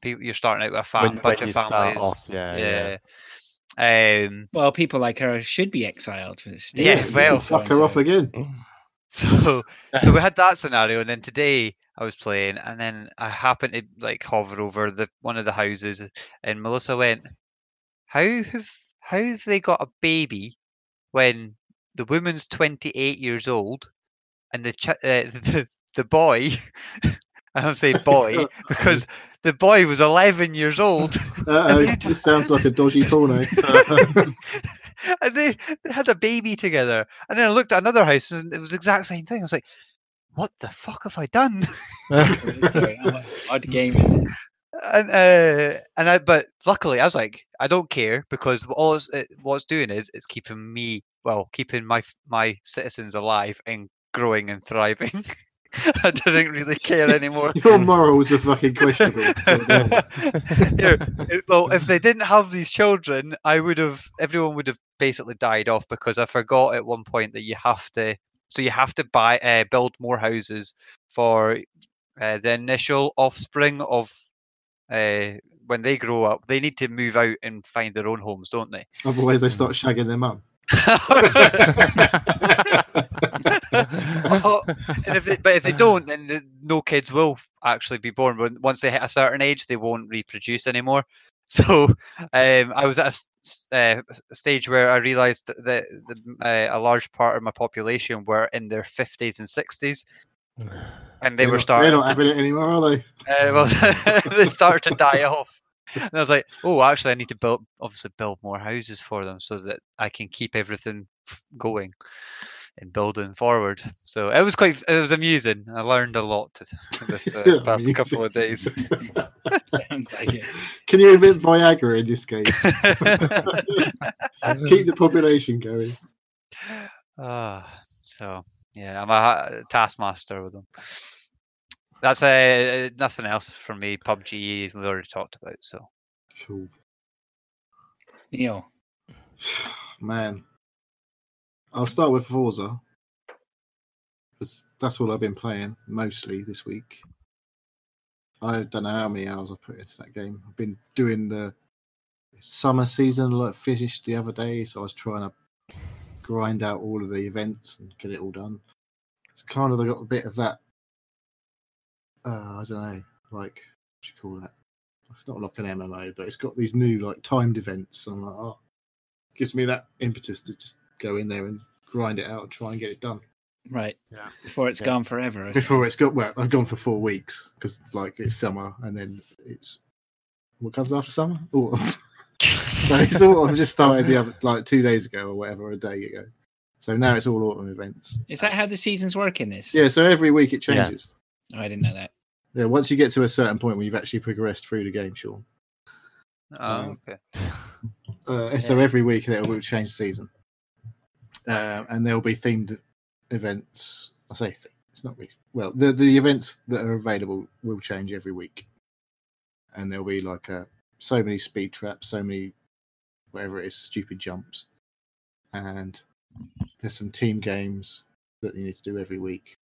People, you're starting out with a fam- When- bunch when of you start families. off, yeah, Um, Well, people like her should be exiled. to the States, Yes, you well- fuck her off again. so so we had that scenario, and then today I was playing, and then I happened to like hover over the one of the houses, and Melissa went, "How have how have they got a baby when the woman's 28 years old, and the ch- uh, the the boy." I don't say boy because the boy was 11 years old. Uh, they this sounds like a dodgy porno. and they, they had a baby together. And then I looked at another house and it was the exact same thing. I was like, what the fuck have I done? Sorry, Odd game is it? and uh, and I but luckily I was like, I don't care because all it's, it, what it's doing is it's keeping me well, keeping my my citizens alive and growing and thriving. I didn't really care anymore. Your morals are fucking questionable. Here, well, if they didn't have these children, I would have. Everyone would have basically died off because I forgot at one point that you have to. So you have to buy, uh, build more houses for uh, the initial offspring of. Uh, when they grow up, they need to move out and find their own homes, don't they? Otherwise, they start shagging their mum. Oh, and if they, but if they don't, then the, no kids will actually be born. When once they hit a certain age, they won't reproduce anymore. So um, I was at a s- s- uh, stage where I realised that the, uh, a large part of my population were in their fifties and sixties, and they They're were starting. They're not to it anymore, are they? Uh, well, they started to die off. And I was like, oh, actually, I need to build, obviously, build more houses for them so that I can keep everything going and building forward. So it was quite, it was amusing. I learned a lot to, this uh, past couple of days. Like. Can you invent Viagra in this game? Keep the population going. Ah, so yeah, I'm a taskmaster with them. That's uh, nothing else from me. PUBG we already talked about. So Cool. Neil, Man. I'll start with Forza. Because that's all I've been playing mostly this week. I don't know how many hours I put into that game. I've been doing the summer season, like finished the other day, so I was trying to grind out all of the events and get it all done. It's kind of got a bit of that. Uh, I don't know, like what do you call that? It's not like an MMO, but it's got these new like timed events. And I'm like, oh, gives me that impetus to just go in there and grind it out and try and get it done right? Yeah. Before it's Yeah. gone forever. or before it's got. Well, I've gone for four weeks because like it's summer and then it's what comes after summer. Autumn. so it's all. I've just started the other like two days ago or whatever, a day ago. So now it's all autumn events. Is that how the seasons work in this? Yeah. So every week it Yeah. changes. Oh, I didn't know that. Yeah. Once you get to a certain point where you've actually progressed through the game, Sean. oh, Um, okay. Uh, So every week they will change season, um, and there will be themed events. I say th- it's not really well. The the events that are available will change every week, and there'll be like uh so many speed traps, so many whatever it is, stupid jumps, and there's some team games that you need to do every week.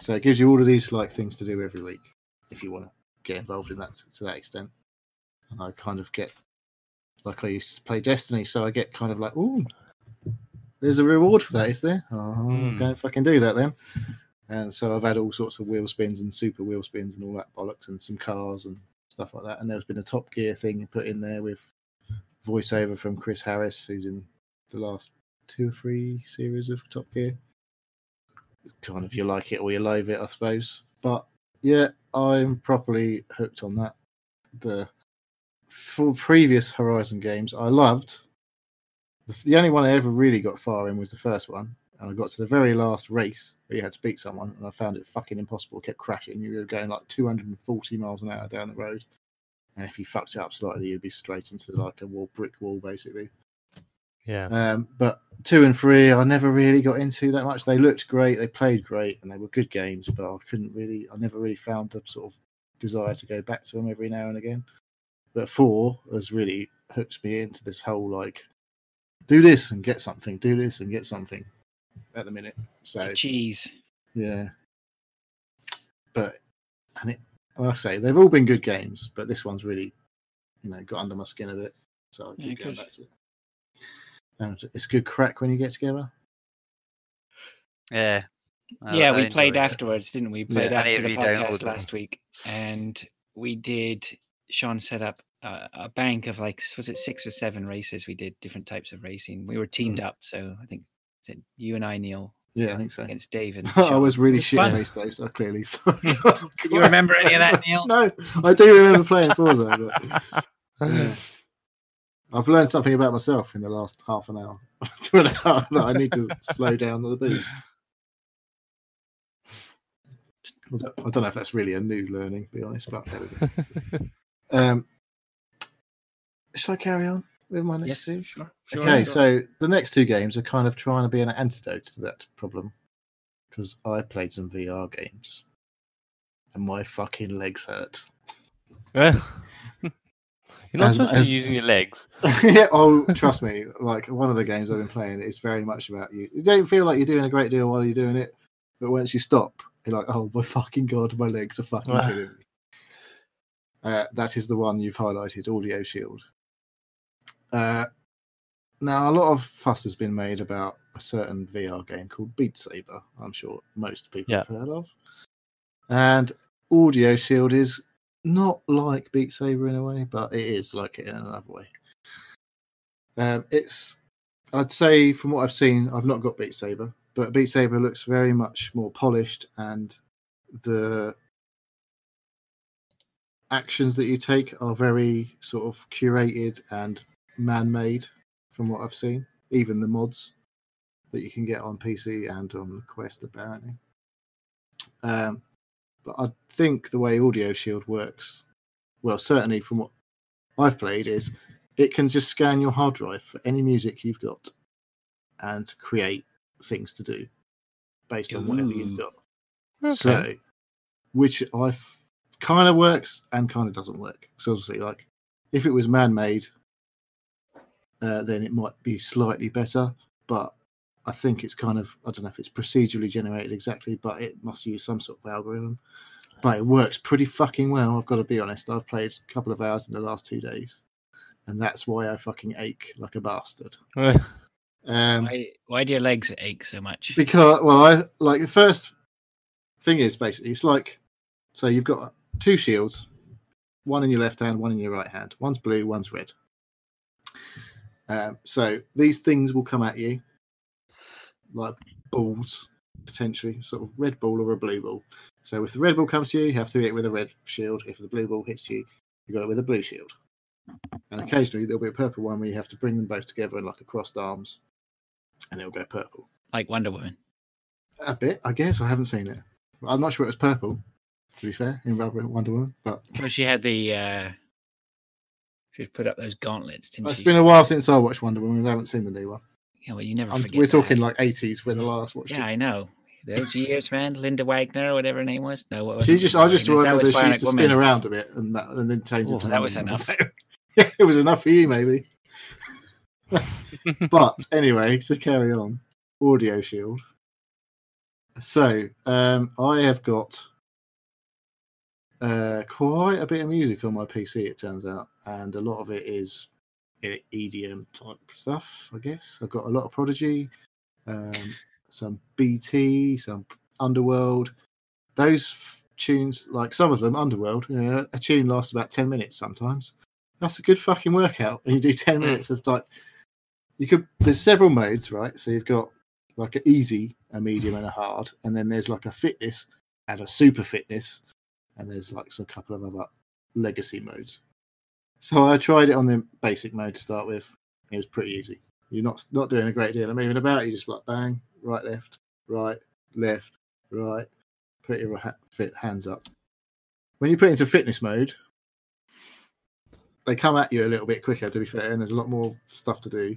So it gives you all of these like things to do every week if you want to get involved in that to that extent. And I kind of get like I used to play Destiny, so I get kind of like, ooh, there's a reward for that, is there? Oh, Hmm. go fucking do that then. And so I've had all sorts of wheel spins and super wheel spins and all that bollocks and some cars and stuff like that. And there's been a Top Gear thing put in there with voiceover from Chris Harris, who's in the last two or three series of Top Gear. It's kind of you like it or you loathe it, I suppose. But yeah, I'm properly hooked on that. The for previous Horizon games, I loved. The, the only one I ever really got far in was the first one, and I got to the very last race where you had to beat someone, and I found it fucking impossible. It kept crashing. You were going like 240 miles an hour down the road, and if you fucked it up slightly, you'd be straight into like a wall, brick wall, basically. Yeah. Um, but two and three, I never really got into that much. They looked great, they played great, and they were good games. But I couldn't really, I never really found the sort of desire to go back to them every now and again. But four has really hooked me into this whole like, do this and get something, do this and get something. At the minute, so Cheese. yeah. But and it, like I say, they've all been good games, but this one's really, you know, got under my skin a bit. So I keep Yeah, going good. back to it. And it's good crack when you get together. Yeah. I- yeah, I we played it. afterwards, didn't we? Played Yeah. After the podcast last week, and we did. Sean set up a, a bank of like was it six or seven races? We did different types of racing. We were teamed Hmm. up, so I think is it you and I, Neil, Yeah, I think so. against Dave and I was really It shit faced though, so clearly. So You remember any of that, Neil? no, I do remember playing Forza, but yeah. I've learned something about myself in the last half an hour an hour that I need to slow down the booze. I don't- I don't know if that's really a new learning, to be honest, but there we go. Um, shall I carry on with my next Yes, two? sure. sure okay, sure. so the next two games are kind of trying to be an antidote to that problem because I played some VR games and my fucking legs hurt. You're not As- supposed to as- be using your legs. yeah, oh, trust me, like one of the games I've been playing is very much about you. You don't feel like you're doing a great deal while you're doing it, but once you stop, you're like, oh my fucking god, my legs are fucking killing me. Uh, that is the one you've highlighted, Audio Shield. Uh, now, a lot of fuss has been made about a certain VR game called Beat Saber. I'm sure most people Yeah. have heard of. And Audio Shield is not like Beat Saber in a way, but it is like it in another way. Um, it's, I'd say, from what I've seen, I've not got Beat Saber, but Beat Saber looks very much more polished and the actions that you take are very sort of curated and man-made from what I've seen. Even the mods that you can get on PC and on Quest, apparently. Um, but I think the way Audio Shield works, well, certainly from what I've played, is it can just scan your hard drive for any music you've got and create things to do based on whatever you've got. Okay. So, which I kind of works and kind of doesn't work. So obviously, like if it was man-made, uh, then it might be slightly better. But I think it's kind of I don't know if it's procedurally generated exactly, but it must use some sort of algorithm. But it works pretty fucking well. I've got to be honest. I've played a couple of hours in the last two days, and that's why I fucking ache like a bastard. Um, Why, why do your legs ache so much? because well i like the first thing is basically it's like so you've got two shields one in your left hand one in your right hand one's blue one's red um, so these things will come at you like balls potentially sort of red ball or a blue ball so if the red ball comes to you you have to hit it with a red shield if the blue ball hits you you got it with a blue shield and occasionally there'll be a purple one where you have to bring them both together in like a crossed arms and it'll go purple Like Wonder Woman. a bit, I guess. I haven't seen it. I'm not sure it was purple, to be fair, in Wonder Woman. But she had the. uh She put up those gauntlets, didn't it's she? been a while since I watched Wonder Woman. I haven't seen the new one. Yeah, well, you never I'm- forget. we're talking that. like 80s when the last watched Yeah, it. I know. Those years, man. Linda Wagner, or whatever her name was. No, what was She just, I just remember that she Bionic used to Woman. spin around a bit and that, and then change Oh, it to that was enough. it was enough for you, maybe. but anyway, to carry on, Audio Shield. So um, I have got uh, quite a bit of music on my PC. It turns out, and a lot of it is EDM type stuff. I guess I've got a lot of Prodigy, um, some BT, some Underworld. Those f- tunes, like some of them, Underworld. You know, a tune lasts about ten minutes sometimes. That's a good fucking workout. And you do ten minutes of like you could there's several modes right so you've got like an easy a medium and a hard and then there's like a fitness and a super fitness and there's like some couple of other legacy modes. So i tried it on the basic mode to start with. It was pretty easy. You're not not doing a great deal of moving about. You just like bang right left right left right. Put your fit hands up. When you put into fitness mode they come at you a little bit quicker to be fair and there's a lot more stuff to do.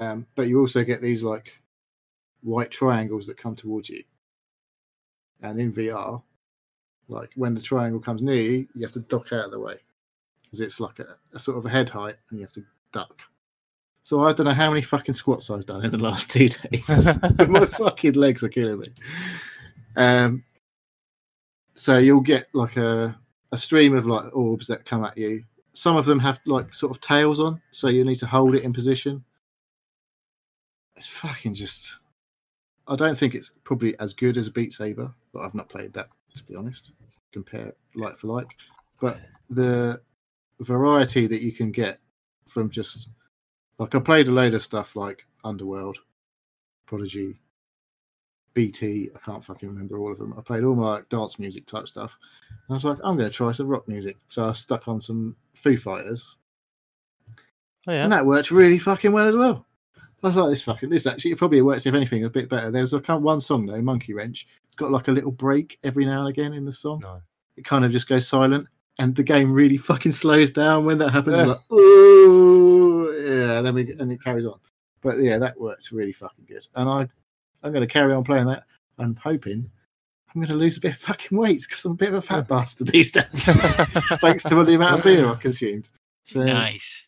Um, but you also get these like white triangles that come towards you. And in VR, like when the triangle comes near you, you have to duck out of the way because it's like a, a sort of a head height and you have to duck. So I don't know how many fucking squats I've done in the last two days. but my fucking legs are killing me. Um, so you'll get like a a stream of like orbs that come at you. Some of them have like sort of tails on, so you need to hold it in position it's fucking just. I don't think it's probably as good as Beat Saber, but I've not played that to be honest. Compare like for like, but the variety that you can get from just like I played a load of stuff like Underworld, Prodigy, BT. I can't fucking remember all of them. I played all my like, dance music type stuff. And I was like, I'm going to try some rock music, so I stuck on some Foo Fighters, Oh yeah. and that worked really fucking well as well. I was like, this fucking this actually it probably works if anything a bit better. There was a kind of one song though, Monkey Wrench. It's got like a little break every now and again in the song. No. It kind of just goes silent, and the game really fucking slows down when that happens. You're like, ooh, yeah, and then we and it carries on. But yeah, that worked really fucking good, and I I'm going to carry on playing that. I'm hoping I'm going to lose a bit of fucking weight because I'm a bit of a fat bastard these days, thanks to the amount of beer I've consumed. So Nice.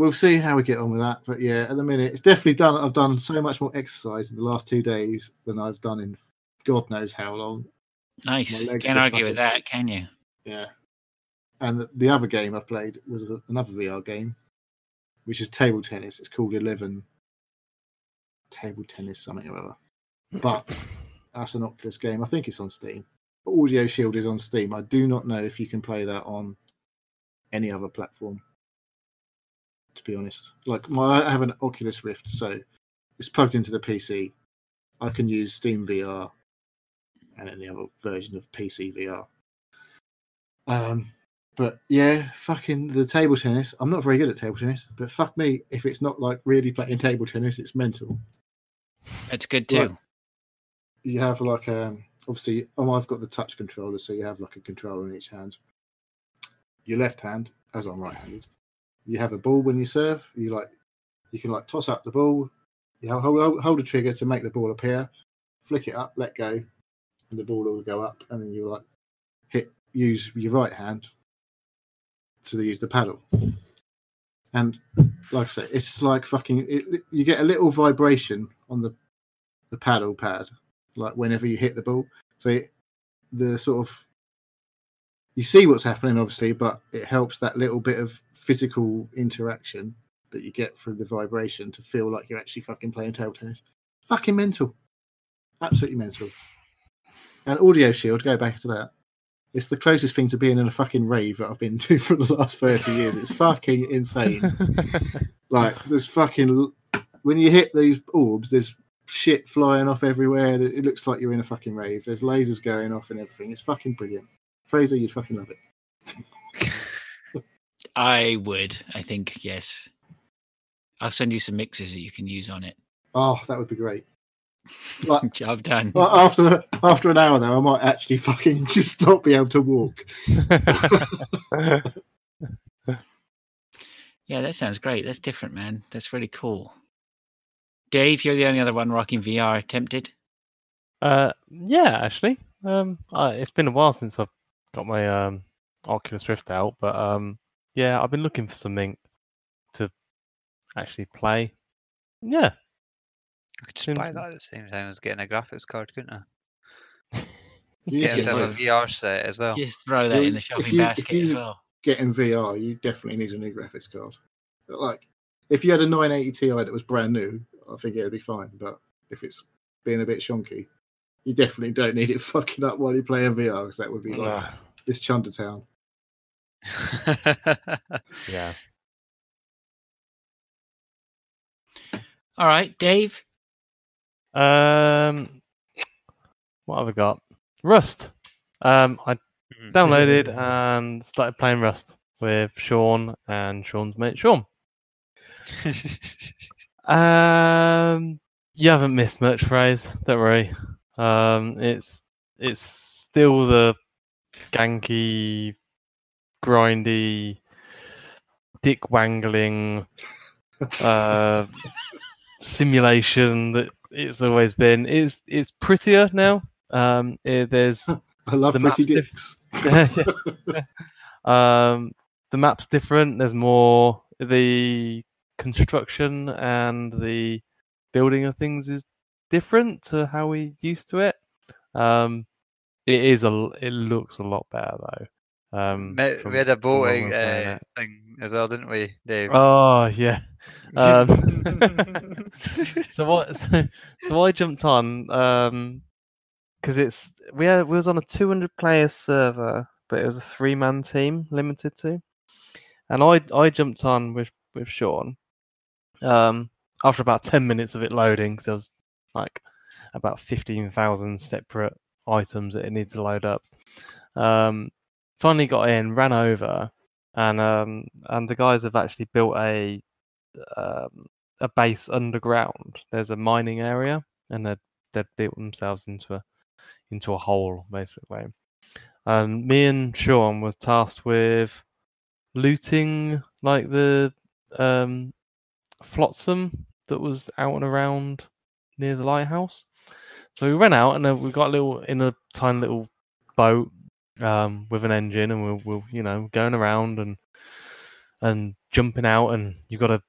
We'll see how we get on with that. But yeah, at the minute, it's definitely done. I've done so much more exercise in the last two days than I've done in God knows how long. Nice. Can't argue with that, can you? Yeah. And the, the other game I played was another VR game, which is table tennis. It's called Eleven Table Tennis something or other. But that's an Oculus game. I think it's on Steam. Audio Shield is on Steam. I do not know if you can play that on any other platform. To be honest, like my, I have an Oculus Rift, so it's plugged into the PC. I can use Steam VR and any other version of PC VR. Um, but yeah, fucking the table tennis. I'm not very good at table tennis, but fuck me if it's not like really playing table tennis. It's mental. It's good too. Right. You have like um obviously oh I've got the touch controller, so you have like a controller in each hand. Your left hand, as I'm right handed, you have a ball when you serve. You like you can like toss up the ball. You hold, hold, the trigger to make the ball appear. Flick it up, let go, and the ball will go up. And then you like hit use your right hand to use the paddle. And like I say, it's like fucking. It, you get a little vibration on the the paddle pad, like whenever you hit the ball. So it, the sort of you see what's happening, obviously, but it helps that little bit of physical interaction that you get through the vibration to feel like you're actually fucking playing table tennis. Fucking mental, absolutely mental. And Audio Shield, go back to that. It's the closest thing to being in a fucking rave that I've been to for the last 30 years. It's fucking insane. like, there's fucking. When you hit these orbs, there's shit flying off everywhere. It looks like you're in a fucking rave. There's lasers going off and everything. It's fucking brilliant. Fraser, you'd fucking love it. I would. I think yes. I'll send you some mixes that you can use on it. Oh, that would be great. Like, Job done. well, after after an hour though, I might actually fucking just not be able to walk. Yeah, that sounds great. That's different, man. That's really cool. Dave, you're the only other one rocking VR. Tempted? uh, yeah, actually, um, I, it's been a while since I've got my um Oculus Rift out, but um, yeah, I've been looking for something to actually play. Yeah, I could just Soon- buy that at the same time as getting a graphics card, couldn't I? You Get just Yeah, get, yourself a VR set as well. Just throw that in the shopping you- if basket as well. getting VR, you definitely need a new graphics card. But, like, if you had a 980 Ti that was brand new, I think it'd be fine. But if it's being a bit shonky, you definitely don't need it fucking up while you're playing VR because that would be like Nah, it's Chundertown. yeah. All right, Dave. Um, what have I got? Rust. Um, I Mhm. downloaded and started playing Rust with Sean and Sean's mate Sean. Um, you haven't missed much, Fraser. Don't worry. Um, it's it's still the ganky, grindy, dick wangling uh, simulation that it's always been. It's it's prettier now. Um, it, there's I love The pretty dicks. um, the map's different. There's more. The construction and the building of things is different to how we used to it. Um, it is a. It looks a lot better though. Um, we had a from when we boating were playing uh, thing as well, didn't we, Dave? Oh yeah. Um, so what? So, so I jumped on um because it's we had we was on a 200 player server, but it was a three man team limited to, and I I jumped on with with Sean. Um, after about 10 minutes of it loading, because there was like about 15,000 separate items that it needed to load up. Um, finally got in, ran over, and um, and the guys have actually built a um, a base underground. There's a mining area, and they they built themselves into a into a hole basically. And me and Sean was tasked with looting like the um, flotsam that was out and around near the lighthouse. So we went out and we got a little in a tiny little boat um, with an engine, and we're, we're you know going around and and jumping out, and you've got to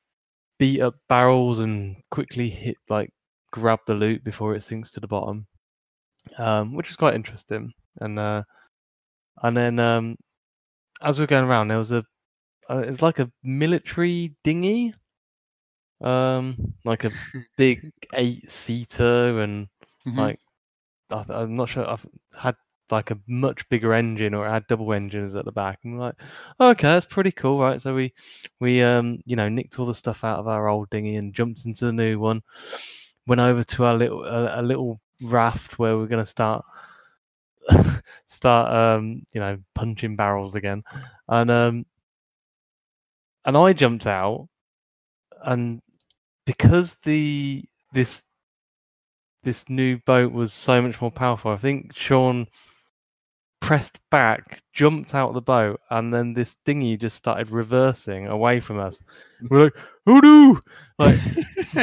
beat up barrels and quickly hit like grab the loot before it sinks to the bottom, um, which was quite interesting. And uh, and then um, as we're going around, there was a uh, it was like a military dinghy, um, like a big eight seater, and Mhm. like I, I'm not sure I've had like a much bigger engine or it had double engines at the back. And we're like okay that's pretty cool right? So we we um you know nicked all the stuff out of our old dinghy and jumped into the new one. Went over to our little a, a little raft where we're going to start start um you know punching barrels again. And um and i jumped out and because the this this new boat was so much more powerful i think sean pressed back jumped out of the boat and then this dinghy just started reversing away from us. We're like no like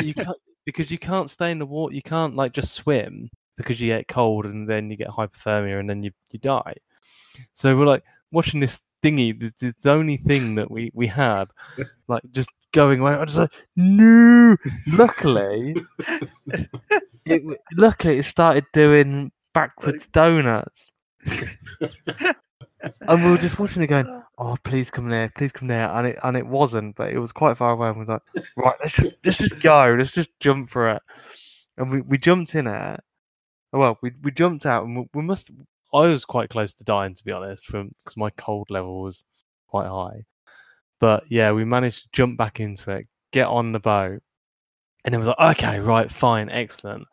you can't because you can't stay in the water you can't like just swim because you get cold and then you get hypothermia and then you, you die. So we're like watching this dinghy the, the, the only thing that we we had like just going away i was like no luckily it, luckily it started doing backwards donuts and we were just watching it going, "Oh, please come there, please come there," and it and it wasn't, but it was quite far away. And we was like, "Right, let's just let's just go, let's just jump for it." And we, we jumped in it. Well, we we jumped out, and we, we must. I was quite close to dying, to be honest, from because my cold level was quite high. But yeah, we managed to jump back into it, get on the boat, and it was like, okay, right, fine, excellent.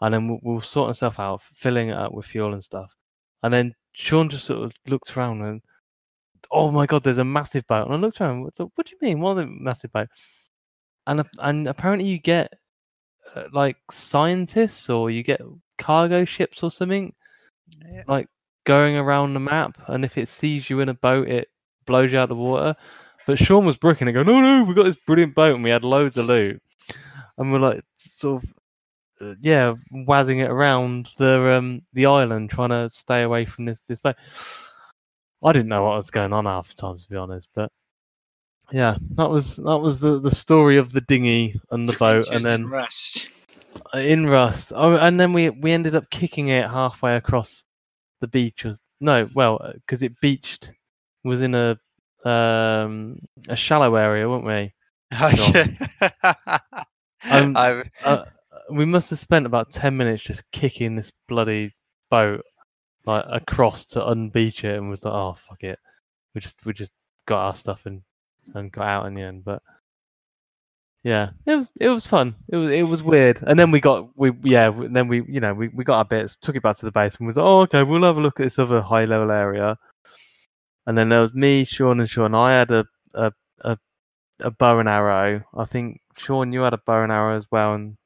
And then we'll, we'll sort ourselves out, filling it up with fuel and stuff. And then Sean just sort of looks around and, oh my god, there's a massive boat. And I looked around. What, what do you mean? What a massive boat? And and apparently you get uh, like scientists or you get cargo ships or something Yeah. like going around the map. And if it sees you in a boat, it blows you out of the water. But Sean was brooking and going, no, no, we got this brilliant boat and we had loads of loot. And we're like, sort of, uh, yeah, wazzing it around the um the island, trying to stay away from this this boat. I didn't know what was going on half the time, to be honest. But yeah, that was that was the the story of the dinghy and the boat, and then rust. uh, in Rust. Oh, and then we we ended up kicking it halfway across the beach. Was no, well, because it beached was in a um a shallow area, weren't we? Um, Uh, we must have spent about ten minutes just kicking this bloody boat like across to unbeach it, and was like, oh fuck it, we just we just got our stuff and and got out in the end, but. Yeah, it was it was fun. It was it was weird, and then we got we yeah. Then we you know we, we got our bits, took it back to the base, and was like, oh okay, we'll have a look at this other high level area. And then there was me, Sean, and Sean. I had a a a, a bow and arrow. I think Sean, you had a bow and arrow as well, and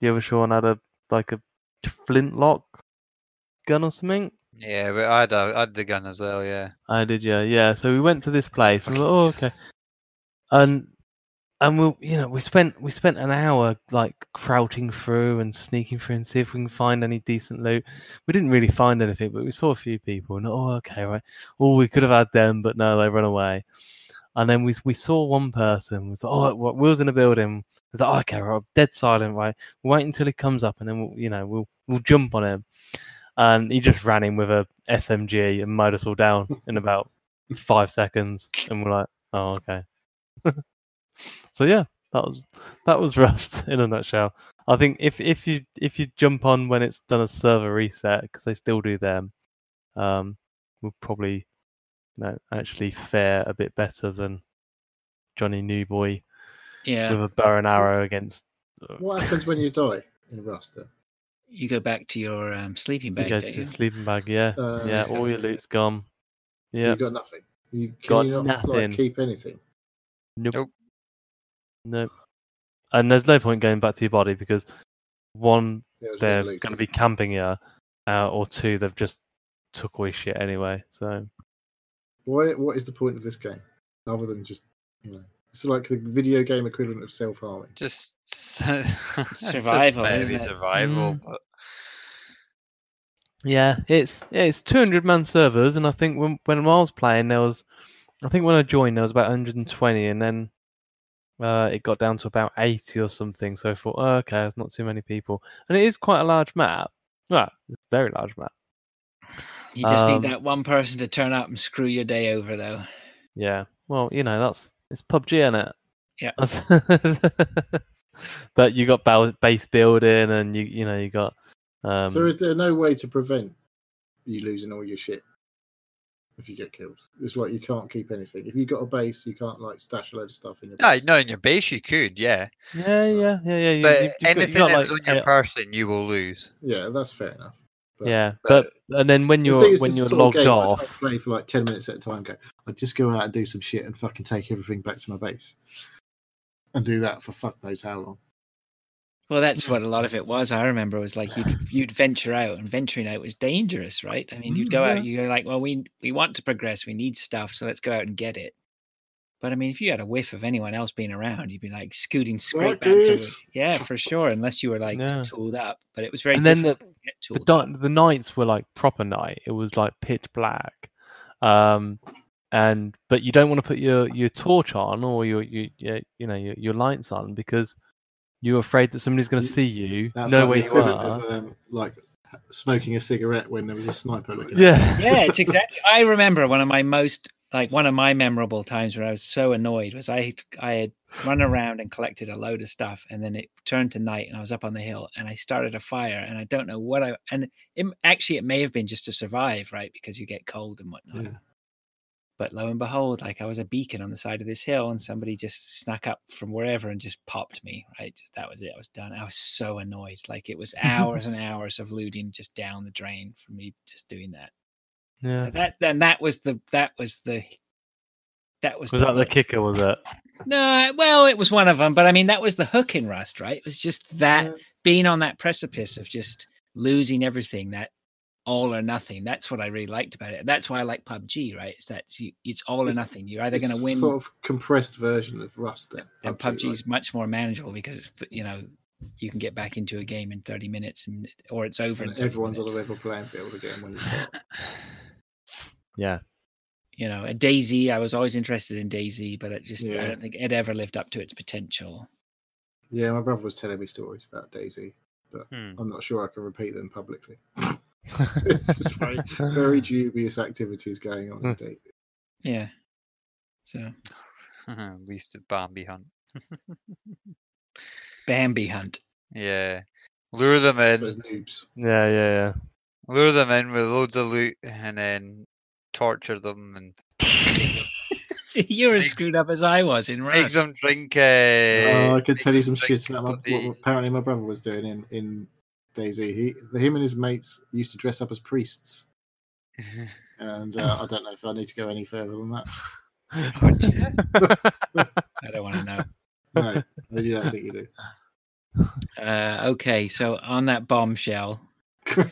the other Sean had a like a flintlock gun or something. yeah, but I had, a, I had the gun as well. Yeah. I did, yeah, yeah. So we went to this place, and we like, oh, okay, and and we, you know, we spent we spent an hour like crouching through and sneaking through and see if we can find any decent loot. We didn't really find anything, but we saw a few people, and oh, okay, right. Oh, we could have had them, but no, they run away. And then we we saw one person was like, oh, what Will's in a building. Was like, oh, okay, right, dead silent, right. Wait until he comes up, and then we'll, you know, we'll we'll jump on him. And he just ran in with a SMG and mowed us all down in about five seconds, and we're like, oh, okay. so yeah, that was that was Rust in a nutshell. I think if if you if you jump on when it's done a server reset because they still do them, um, will probably you know actually fare a bit better than Johnny Newboy Yeah, with a bow and arrow against. uh, What happens when you die in Rust? Then? you go back to your um, sleeping You bag. go to you? sleeping bag, yeah, Uh, yeah. All your loot's gone. So Yeah, you got nothing. You can Got you not nothing. like keep anything. Nope. Nope. Nope. And there's no point going back to your body because one, Yeah, they're going to be camping here, uh, or two, they've just took away shit anyway. So What what is the point of this game other than just you know? It's like the video game equivalent of self harming. Just it's just Survival, maybe survival. Mm. But yeah, it's yeah, it's 200 man servers, and I think when when I was playing, there was, I think when I joined, there was about 120, and then uh, it got down to about 80 or something. So I thought, oh, okay, there's not too many people, and it is quite a large map. Well, it's a very large map. You just Um, need that one person to turn up and screw your day over, though. Yeah. Well, you know, that's it's PUBG, isn't it? Yeah. But you got base building, and you you know you got. Um, so is there no way to prevent you losing all your shit if you get killed? It's like you can't keep anything. If you got a base, you can't like stash a load of stuff in your no, base. no, in your base you could, yeah. yeah, yeah, yeah, yeah. you- But you've- you've got- anything got, that was like, on your a- person, you will lose. Yeah, that's fair enough. But yeah, but and then when you're thing is, when you're the sort of logged I off, play for like ten minutes at a time. Go, I just go out and do some shit and fucking take everything back to my base, and do that for fuck knows how long. Well, that's what a lot of it was. I remember it was like you'd you'd venture out, and venturing out was dangerous, right? I mean, you'd go yeah. out, you're like, well, we we want to progress, we need stuff, so let's go out and get it. But I mean, if you had a whiff of anyone else being around, you'd be like scooting straight back to this. yeah, for sure, unless you were like Yeah. tooled up. But it was very And then the- to get the, di- the nights were like proper night. It was like pitch black, um, and but you don't want to put your your torch on or your your, your you know your, your lights on because you're afraid that somebody's going to see you, That's know like where the you equivalent are. of um, like smoking a cigarette when there was a sniper looking. at yeah, yeah, it's exactly. I remember one of my most like one of my memorable times where I was so annoyed was I I had run around and collected a load of stuff, and then it turned to night, and I was up on the hill, and I started a fire, and I don't know what I and it, actually it may have been just to survive, right? Because you get cold and whatnot. Yeah. But lo and behold, like I was a beacon on the side of this hill, and somebody just snuck up from wherever and just popped me. Right, just, that was it. I was done. I was so annoyed. Like it was hours and hours of looting just down the drain for me just doing that. yeah. That then that was the that was the that was Was that the kicker? Was it? No, well, it was one of them, but I mean that was the hook in Rust, right? It was just that Yeah. being on that precipice of just losing everything, that all or nothing. That's what I really liked about it. That's why I like PUBG, right? It's that it's all or It's- nothing. You're either going to win, Sort of compressed version of Rust. Then and PUBG, PUBG's much more manageable because it's you know you can get back into a game in 30 minutes, and, or it's over. like, in and 30 everyone's on minutes. a level playing field again when you start. Yeah. you know, and DayZ. I was always interested in DayZ, but it just I don't think it ever lived up to its potential. Yeah, my brother was telling me stories about DayZ. Hmm. I'm not sure I can repeat them publicly. it's very, very dubious activities going on in DayZ. Yeah. So we used to Bambi hunt. Bambi Hunt. yeah. Lure them in, noobs. yeah, yeah, yeah. lure them in with loads of loot, and then torture them and See, you're as screwed up as I was in make Rust. them drink. Uh, Oh, I could tell you some shit about my, what apparently my brother was doing in, in DayZ. He, him and his mates used to dress up as priests, and uh, I don't know if I need to go any further than that. I don't want to know. No, I don't think you do. Uh, okay, so on that bombshell. uh,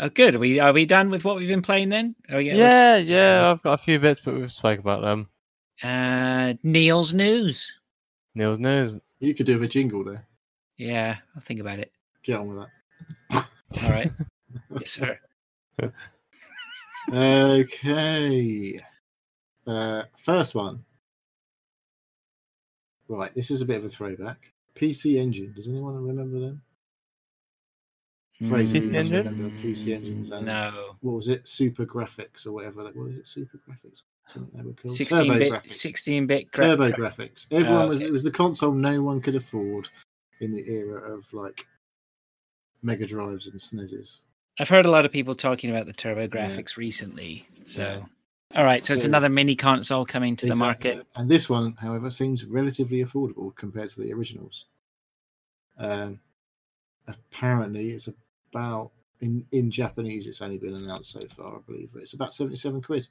oh, good. Are we are we done with what we've been playing then? Oh yeah, yeah, let's- yeah. I've got a few bits, but we've spoke about them. Uh, Neil's news. Neil's news. You could do a jingle there. Yeah, I'll think about it. Get on with that. All right. yes, sir. Okay. Uh, first one. Right, this is a bit of a throwback. PC Engine. Does anyone remember them? Fraser, PC you must Engine? remember PC Engines. And No. What was it? SuperGrafx or whatever. that was it? Super Graphics. Something they were called. 16 Turbo bit, Graphics. 16 bit. TurboGrafx. Everyone Oh, was. It was the console no one could afford in the era of like Mega Drives and SNESes. I've heard a lot of people talking about the TurboGrafx recently. So, Yeah. all right. So it's Yeah. another mini console coming to the market. And this one, however, seems relatively affordable compared to the originals. Um, apparently, it's about in in Japanese. It's only been announced so far, I believe, but it's about seventy-seven quid.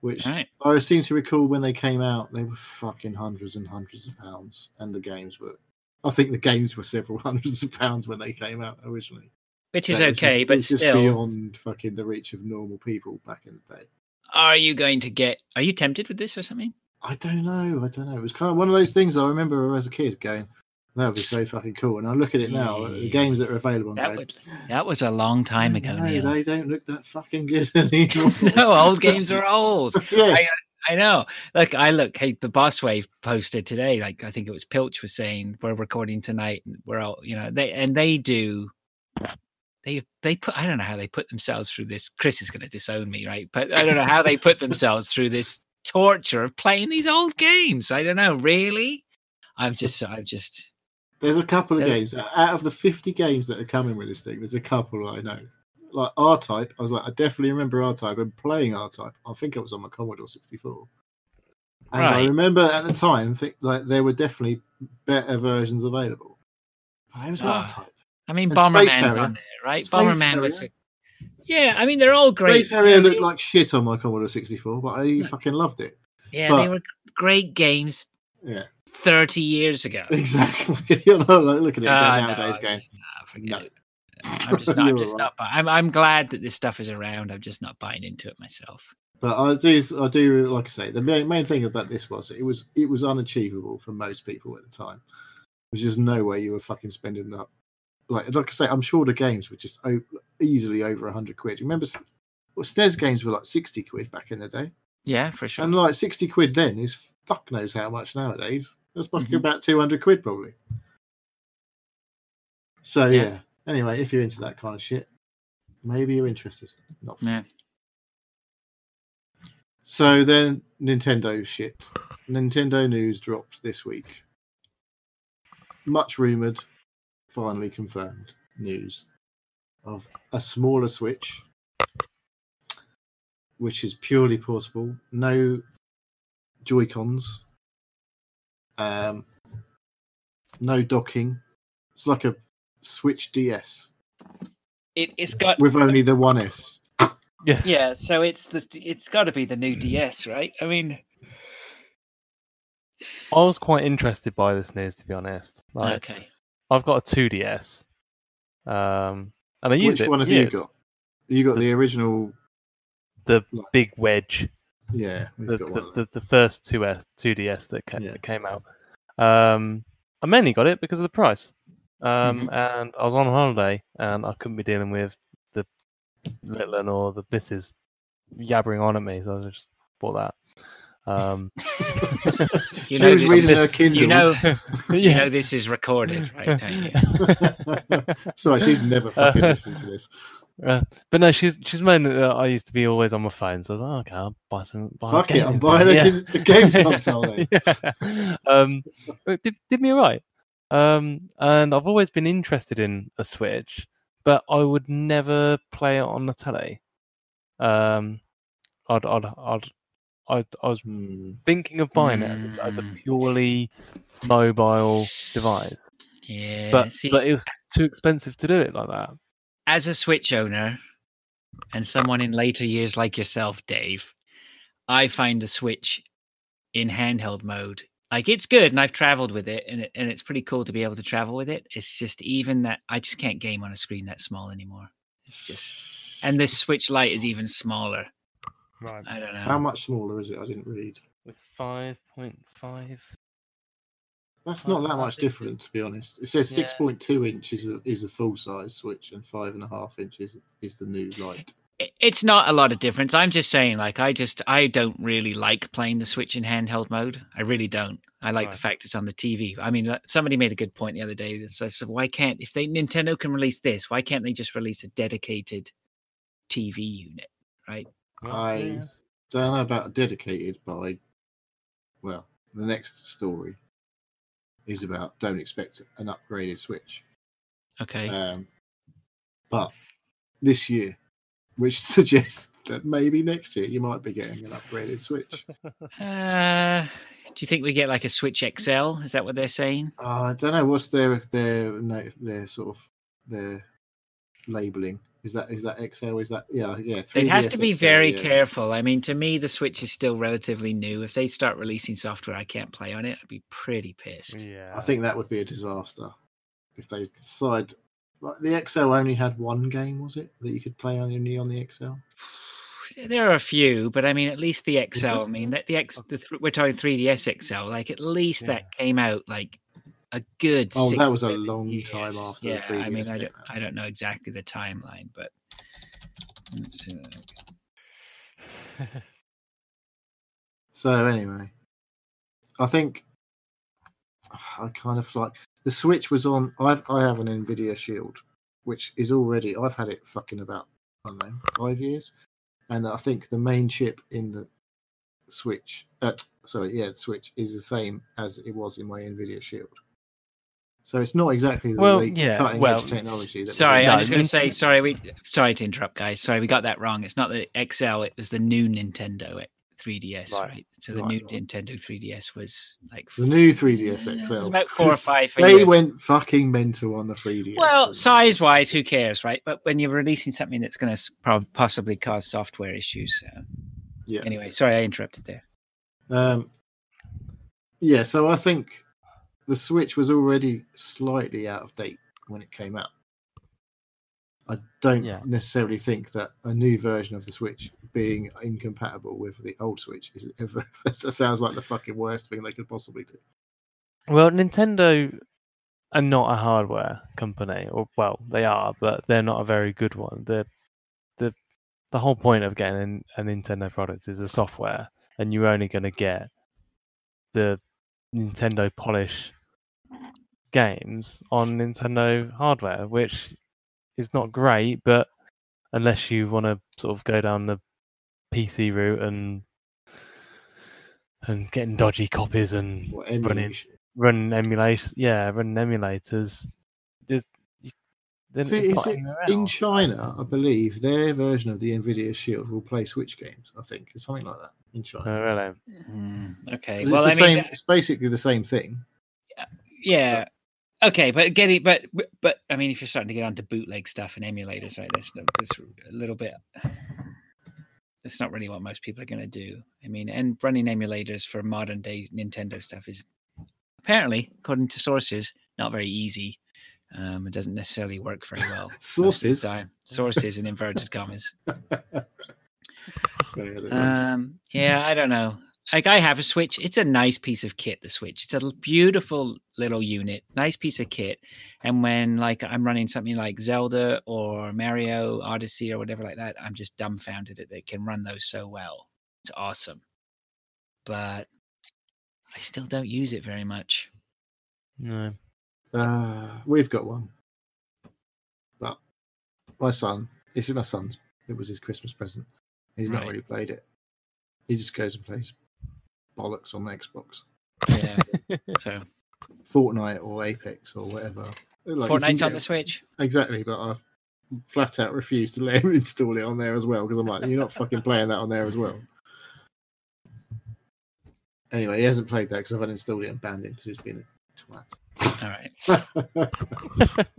Which right. I seem to recall when they came out, they were fucking hundreds and hundreds of pounds, and the games were. I think the games were several hundreds of pounds when they came out originally. Which is it's okay, just- but still, beyond fucking the reach of normal people back in the day. are you going to get? Are you tempted with this or something? I don't know. I don't know. It was kind of one of those things I remember as a kid going, that would be so fucking cool. And I look at it now, the games that are available, That would. That was a long time ago. no, they don't look that fucking good anymore. no, old games are old. yeah. I uh, know. Look, I look. Hey, the Boss Wave posted today. Like I think it was Pilch was saying, we're recording tonight. and We're all, you know, they and they do. They they put. I don't know how they put themselves through this. Chris is going to disown me, right? But I don't know how they put themselves through this torture of playing these old games. I don't know. Really, I'm just. I'm just. There's a couple of games out of the 50 games that are coming with this thing. There's a couple I know. Like R Type, I was like, I definitely remember R Type and playing R Type. I think it was on my Commodore 64. And I remember at the time, think like there were definitely better versions available. But it was Ah. R Type. I mean, And Space Bomberman's on there, right? Space Bomberman was. A, yeah, I mean, they're all great. Space Harrier looked like shit on my Commodore 64, but I fucking loved it. yeah, but- they were great games Yeah, 30 years ago. exactly. you know, like, look at it Ah, nowadays no, going. just- forget No. I'm just not. I'm just right. not. I'm. I'm glad that this stuff is around. I'm just not buying into it myself. But I do, I do, like I say, the main, main thing about this was it was it was unachievable for most people at the time. There's just no way you were fucking spending that. Like, like I say, I'm sure the games were just o- easily over hundred quid. Remember, well, SNES games were like sixty quid back in the day, Yeah, for sure. and like sixty quid then is fuck knows how much nowadays. That's fucking Mhm. about two hundred quid probably. So Yeah. yeah. Anyway, if you're into that kind of shit, maybe you're interested. Not for Yeah. So then, Nintendo shit. Nintendo news dropped this week. Much rumored, finally confirmed news of a smaller Switch, which is purely portable, no Joy Cons, um, no docking. It's like a Switch DS It, it's got. with only the one S. Yeah, yeah. so it's the. It's got to be the new DS, right? I mean, I was quite interested by this news, to be honest. Like, okay. I've got a 2DS, um, and I used Which it. one for have you got? You got the original. The Like- big wedge, Yeah, the, the, the, them. the first 2S, 2DS that, ca- Yeah. that came out. Um, I mainly got it because of the price. Um, Mm-hmm. And I was on holiday, and I couldn't be dealing with the little one or the missus yabbering on at me, so I just bought that. Um, You she know was this reading is- her Kindle. You know, you know this is recorded, right? Don't? Sorry, she's never fucking listened to this. Uh, but no, she's she's moaning that I used to be always on my phone, so I was like, oh, okay, I'll buy some. Buy Fuck it, I'm buying a Yeah. the games console then. yeah. Um, but it did, did me right. Um, and I've always been interested in a Switch, but I would never play it on the telly. Um, I'd, I'd, I'd, I'd, I was Hmm. thinking of buying it as a, as a Mm. purely mobile device, Yeah. but see, but it was too expensive to do it like that. as a Switch owner and someone in later years like yourself, Dave, I find the Switch in handheld mode like it's good, and I've traveled with it, and it, and it's pretty cool to be able to travel with it. It's just even that I just can't game on a screen that small anymore. It's just, and this Switch Lite is even smaller. Right. I don't know. How much smaller is it? I didn't read. It's five point five. That's not that much different, to be honest. It says Yeah. six point two inches is a, is a full size Switch, and five and a half inches is the new Lite. It- It's not a lot of difference. I'm just saying, like, I just I don't really like playing the Switch in handheld mode. I really don't. I like Right. the fact it's on the TV. I mean, somebody made a good point the other day. That says, why can't if they Nintendo can release this, why can't they just release a dedicated TV unit? Right? I don't know about dedicated, but I, well, the next story is about don't expect an upgraded Switch. Okay. Um, but this year, which suggests that maybe next year you might be getting an upgraded Switch. Uh, do you think we get like a Switch XL? Is that what they're saying? Uh, I don't know what's their their no, their sort of their labeling. Is that is that XL? Is that yeah yeah? They'd have to be XL, very yeah. careful. I mean, to me, the Switch is still relatively new. If they start releasing software I can't play on it, I'd be pretty pissed. Yeah. I think that would be a disaster if they decide. Like the XL only had one game, was it that you could play only on the XL? There are a few, but I mean, at least the XL. I mean, that the X, oh. the th- we're talking 3DS XL. Like, at least Yeah. that came out like a good. Oh, that was a long years. time after Yeah, I mean, 3DS I came don't, out. I don't know exactly the timeline, but let's see. So anyway, I think I kind of like the Switch was on. I've I have an Nvidia Shield, which is already I've had it fucking about I don't know five years, and I think the main chip in the Switch, uh, sorry, yeah, the Switch is the same as it was in my Nvidia Shield. So it's not exactly the Well, yeah, cutting well, edge technology. That Sorry, I'm just going to say sorry. We sorry to interrupt, guys. Sorry, we got that wrong. It's not the XL. It was the new Nintendo. It, 3DS, Right. right? So the Right. new Nintendo 3DS was like The new 3DS XL. About four or five. They went fucking mental on the 3DS. Well, size wise, who cares, right? But when you're releasing something that's going to possibly cause software issues. Uh, Yeah. Anyway, sorry, I interrupted there. Um, yeah, so I think the Switch was already slightly out of date when it came out. I don't Yeah. necessarily think that a new version of the Switch being incompatible with the old Switch is ever. that sounds like the fucking worst thing they could possibly do. Well, Nintendo are not a hardware company, or well, they are, but they're not a very good one. The the the whole point of getting a Nintendo product is the software, and you're only going to get the Nintendo polish games on Nintendo hardware, which is not great, but unless you want to sort of go down the PC route and and getting dodgy copies and What running emulation? running emulation, yeah, running emulators. There's, you, then See, it's is it in. China, I believe their version of the Nvidia Shield will play Switch games. I think it's something like that in China. Oh, really? Mm, okay, It's well, the I mean, same. It's basically the same thing. Yeah. yeah, okay, but getting, but but I mean, if you're starting to get onto bootleg stuff and emulators, right? That's, that's a little bit. That's not really what most people are going to do. I mean, and running emulators for modern day Nintendo stuff is apparently, according to sources, not very easy. Um, it doesn't necessarily work very well. most of the Sources? sources in inverted commas. Yeah, that is. Um, yeah, I don't know. Like I have a Switch. It's a nice piece of kit. The Switch. It's a beautiful little unit. Nice piece of kit. And when like I'm running something like Zelda or Mario Odyssey or whatever like that, I'm just dumbfounded that they can run those so well. It's awesome. But I still don't use it very much. No. Uh, we've got one, but my son. This is my son's. It was his Christmas present. He's not really played it. He just goes and plays bollocks on the Xbox, Yeah. so Fortnite or Apex or whatever. Like, you can Fortnite's on get- the Switch. Exactly, but I've flat out refused to let him install it on there as well because I'm like, you're not fucking playing that on there as well. Anyway, he hasn't played that because I've uninstalled it and banned it because he's been a All right. twat.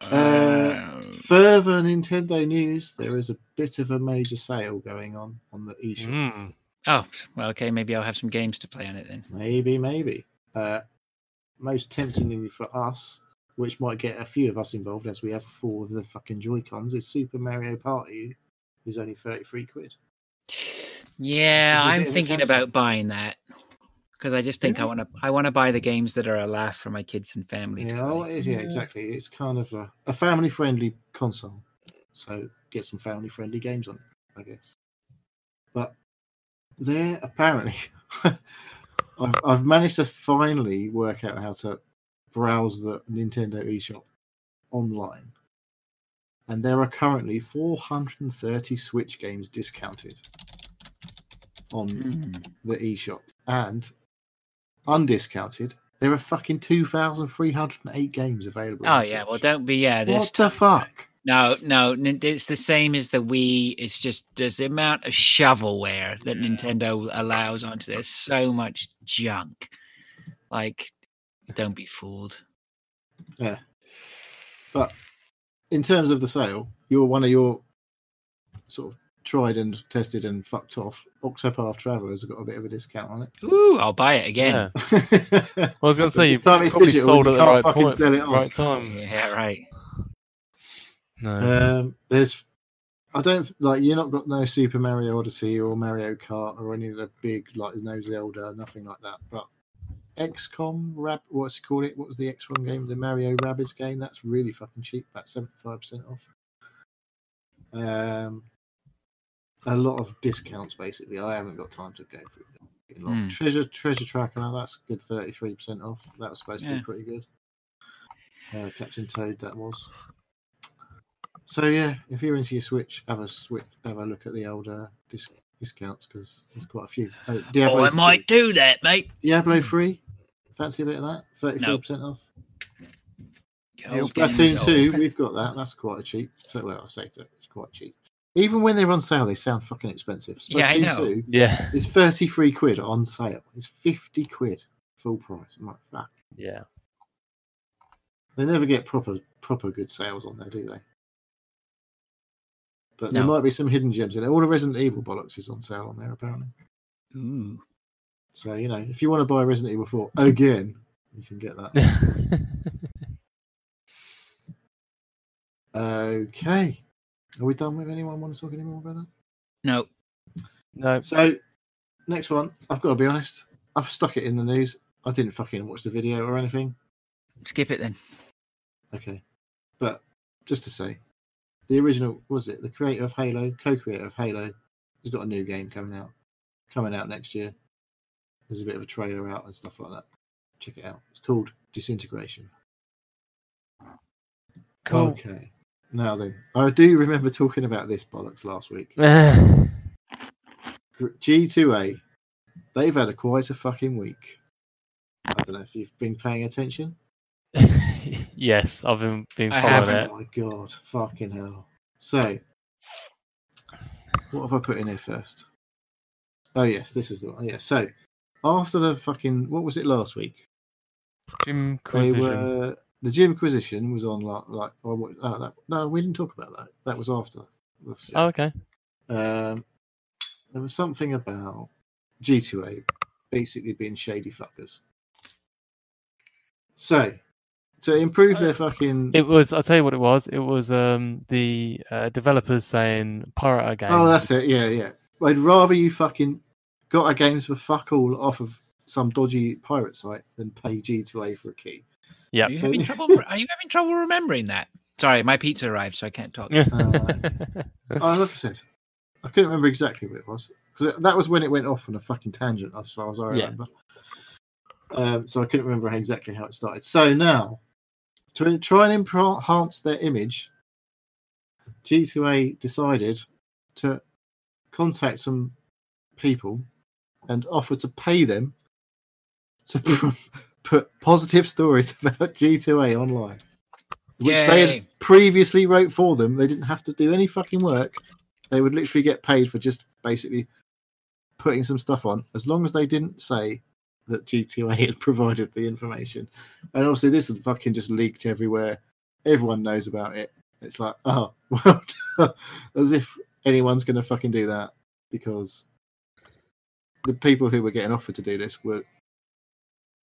Uh, Further Nintendo news: there is a bit of a major sale going on on the eShop. Mm. Oh, well, okay. Maybe I'll have some games to play on it then. Maybe, maybe. Uh, most temptingly for us, which might get a few of us involved, as we have four of the fucking Joy Cons, is Super Mario Party, is only thirty-three quid. Yeah, Is it a I'm bit of a thinking about buying that because I just think I want to. I want to buy the games that are a laugh for my kids and family. Yeah, play. it is, yeah, exactly. It's kind of a, a family-friendly console, so get some family-friendly games on it, I guess. But there, apparently, I've, I've managed to finally work out how to browse the Nintendo eShop online, and there are currently 430 Switch games discounted on Mm. the eShop, and undiscounted, there are fucking 2,308 games available. Oh yeah, well don't be yeah. What the fuck? No, no. It's the same as the Wii. It's just there's the amount of shovelware that Nintendo allows onto. There's so much junk. Like, don't be fooled. Yeah, but in terms of the sale, you're one of your sort of tried and tested and fucked off. Octopath Traveler's got a bit of a discount on it. Ooh, I'll buy it again. Yeah. Well, I was going to say, you time it's probably digital, sold you at the right point, sell it on. right time. Yeah, right. No. Um, there's, I don't like you're not got no Super Mario Odyssey or Mario Kart or any of the big like there's no Zelda, nothing like that. But XCOM, Rab, what's it called? It what was the X1 game? The Mario Rabbids game. That's really fucking cheap. About seventy five percent off. Um, a lot of discounts basically. I haven't got time to go through them. Hmm. Treasure Treasure Tracker. That's a good thirty three percent off. That was supposed to Yeah. be pretty good. Uh, Captain Toad, that was. So yeah, if you're into your Switch, have a switch, have a look at the older uh, dis- discounts because there's quite a few. Oh, Diablo, Oh, I 3 might do that, mate. Diablo three, fancy a bit of that? Thirty four percent off. Girls' Splatoon games two, old. we've got that. That's quite a cheap. So well, I say that it's quite cheap. even when they're on sale, they sound fucking expensive. Yeah, I know. 2 Yeah. is 33 quid on sale. It's 50 quid full price. I'm like, fuck. Yeah. They never get proper proper good sales on there, do they? But there might be some hidden gems in there. All the Resident Evil bollocks is on sale on there apparently. Ooh. So you know, if you want to buy Resident Evil 4 again, you can get that. Okay. Are we done with anyone want to talk any more about that? No. no. So, next one, I've got to be honest. I've stuck it in the news. I didn't fucking watch the video or anything. Skip it then. Okay. But just to say, the original was it the creator of Halo, co-creator of Halo, has got a new game coming out, coming out next year. There's a bit of a trailer out and stuff like that. Check it out. It's called Disintegration. Cool. Okay. Now then, I do remember talking about this bollocks last week. G2A, they've had a quite a fucking week. I don't know if you've been paying attention. Yes, I've been, been following haven't. Oh my god, fucking hell. So, what have I put in here first? Oh, yes, this is the one. Yeah, so after the fucking, what was it last week? it. They Quisition. were, the Jimquisition was on like, like oh, what- oh, that, no, we didn't talk about that. That was after. the show. Oh, okay. Um, there was something about G2A basically being shady fuckers. So, to improve their fucking. It was. I'll tell you what it was. It was um the uh, developers saying pirate our game. oh, that's it. Yeah, yeah. I'd rather you fucking got our games for fuck all off of some dodgy pirate site than pay G2A for a key. Yeah. Are you So- having trouble? Are you having trouble remembering that? Sorry, my pizza arrived, so I can't talk. Oh, like I said, I couldn't remember exactly what it was because that was when it went off on a fucking tangent, as far as I Yeah. remember. Um, so I couldn't remember exactly how it started. So now, to try and enhance their image, G2A decided to contact some people and offer to pay them to put positive stories about G2A online, which they had previously wrote for them. They didn't have to do any fucking work. They would literally get paid for just basically putting some stuff on, as long as they didn't say that G2A had provided the information. And obviously, this had fucking just leaked everywhere. Everyone knows about it. It's like, oh, well, as if anyone's going to fucking do that because the people who were getting offered to do this were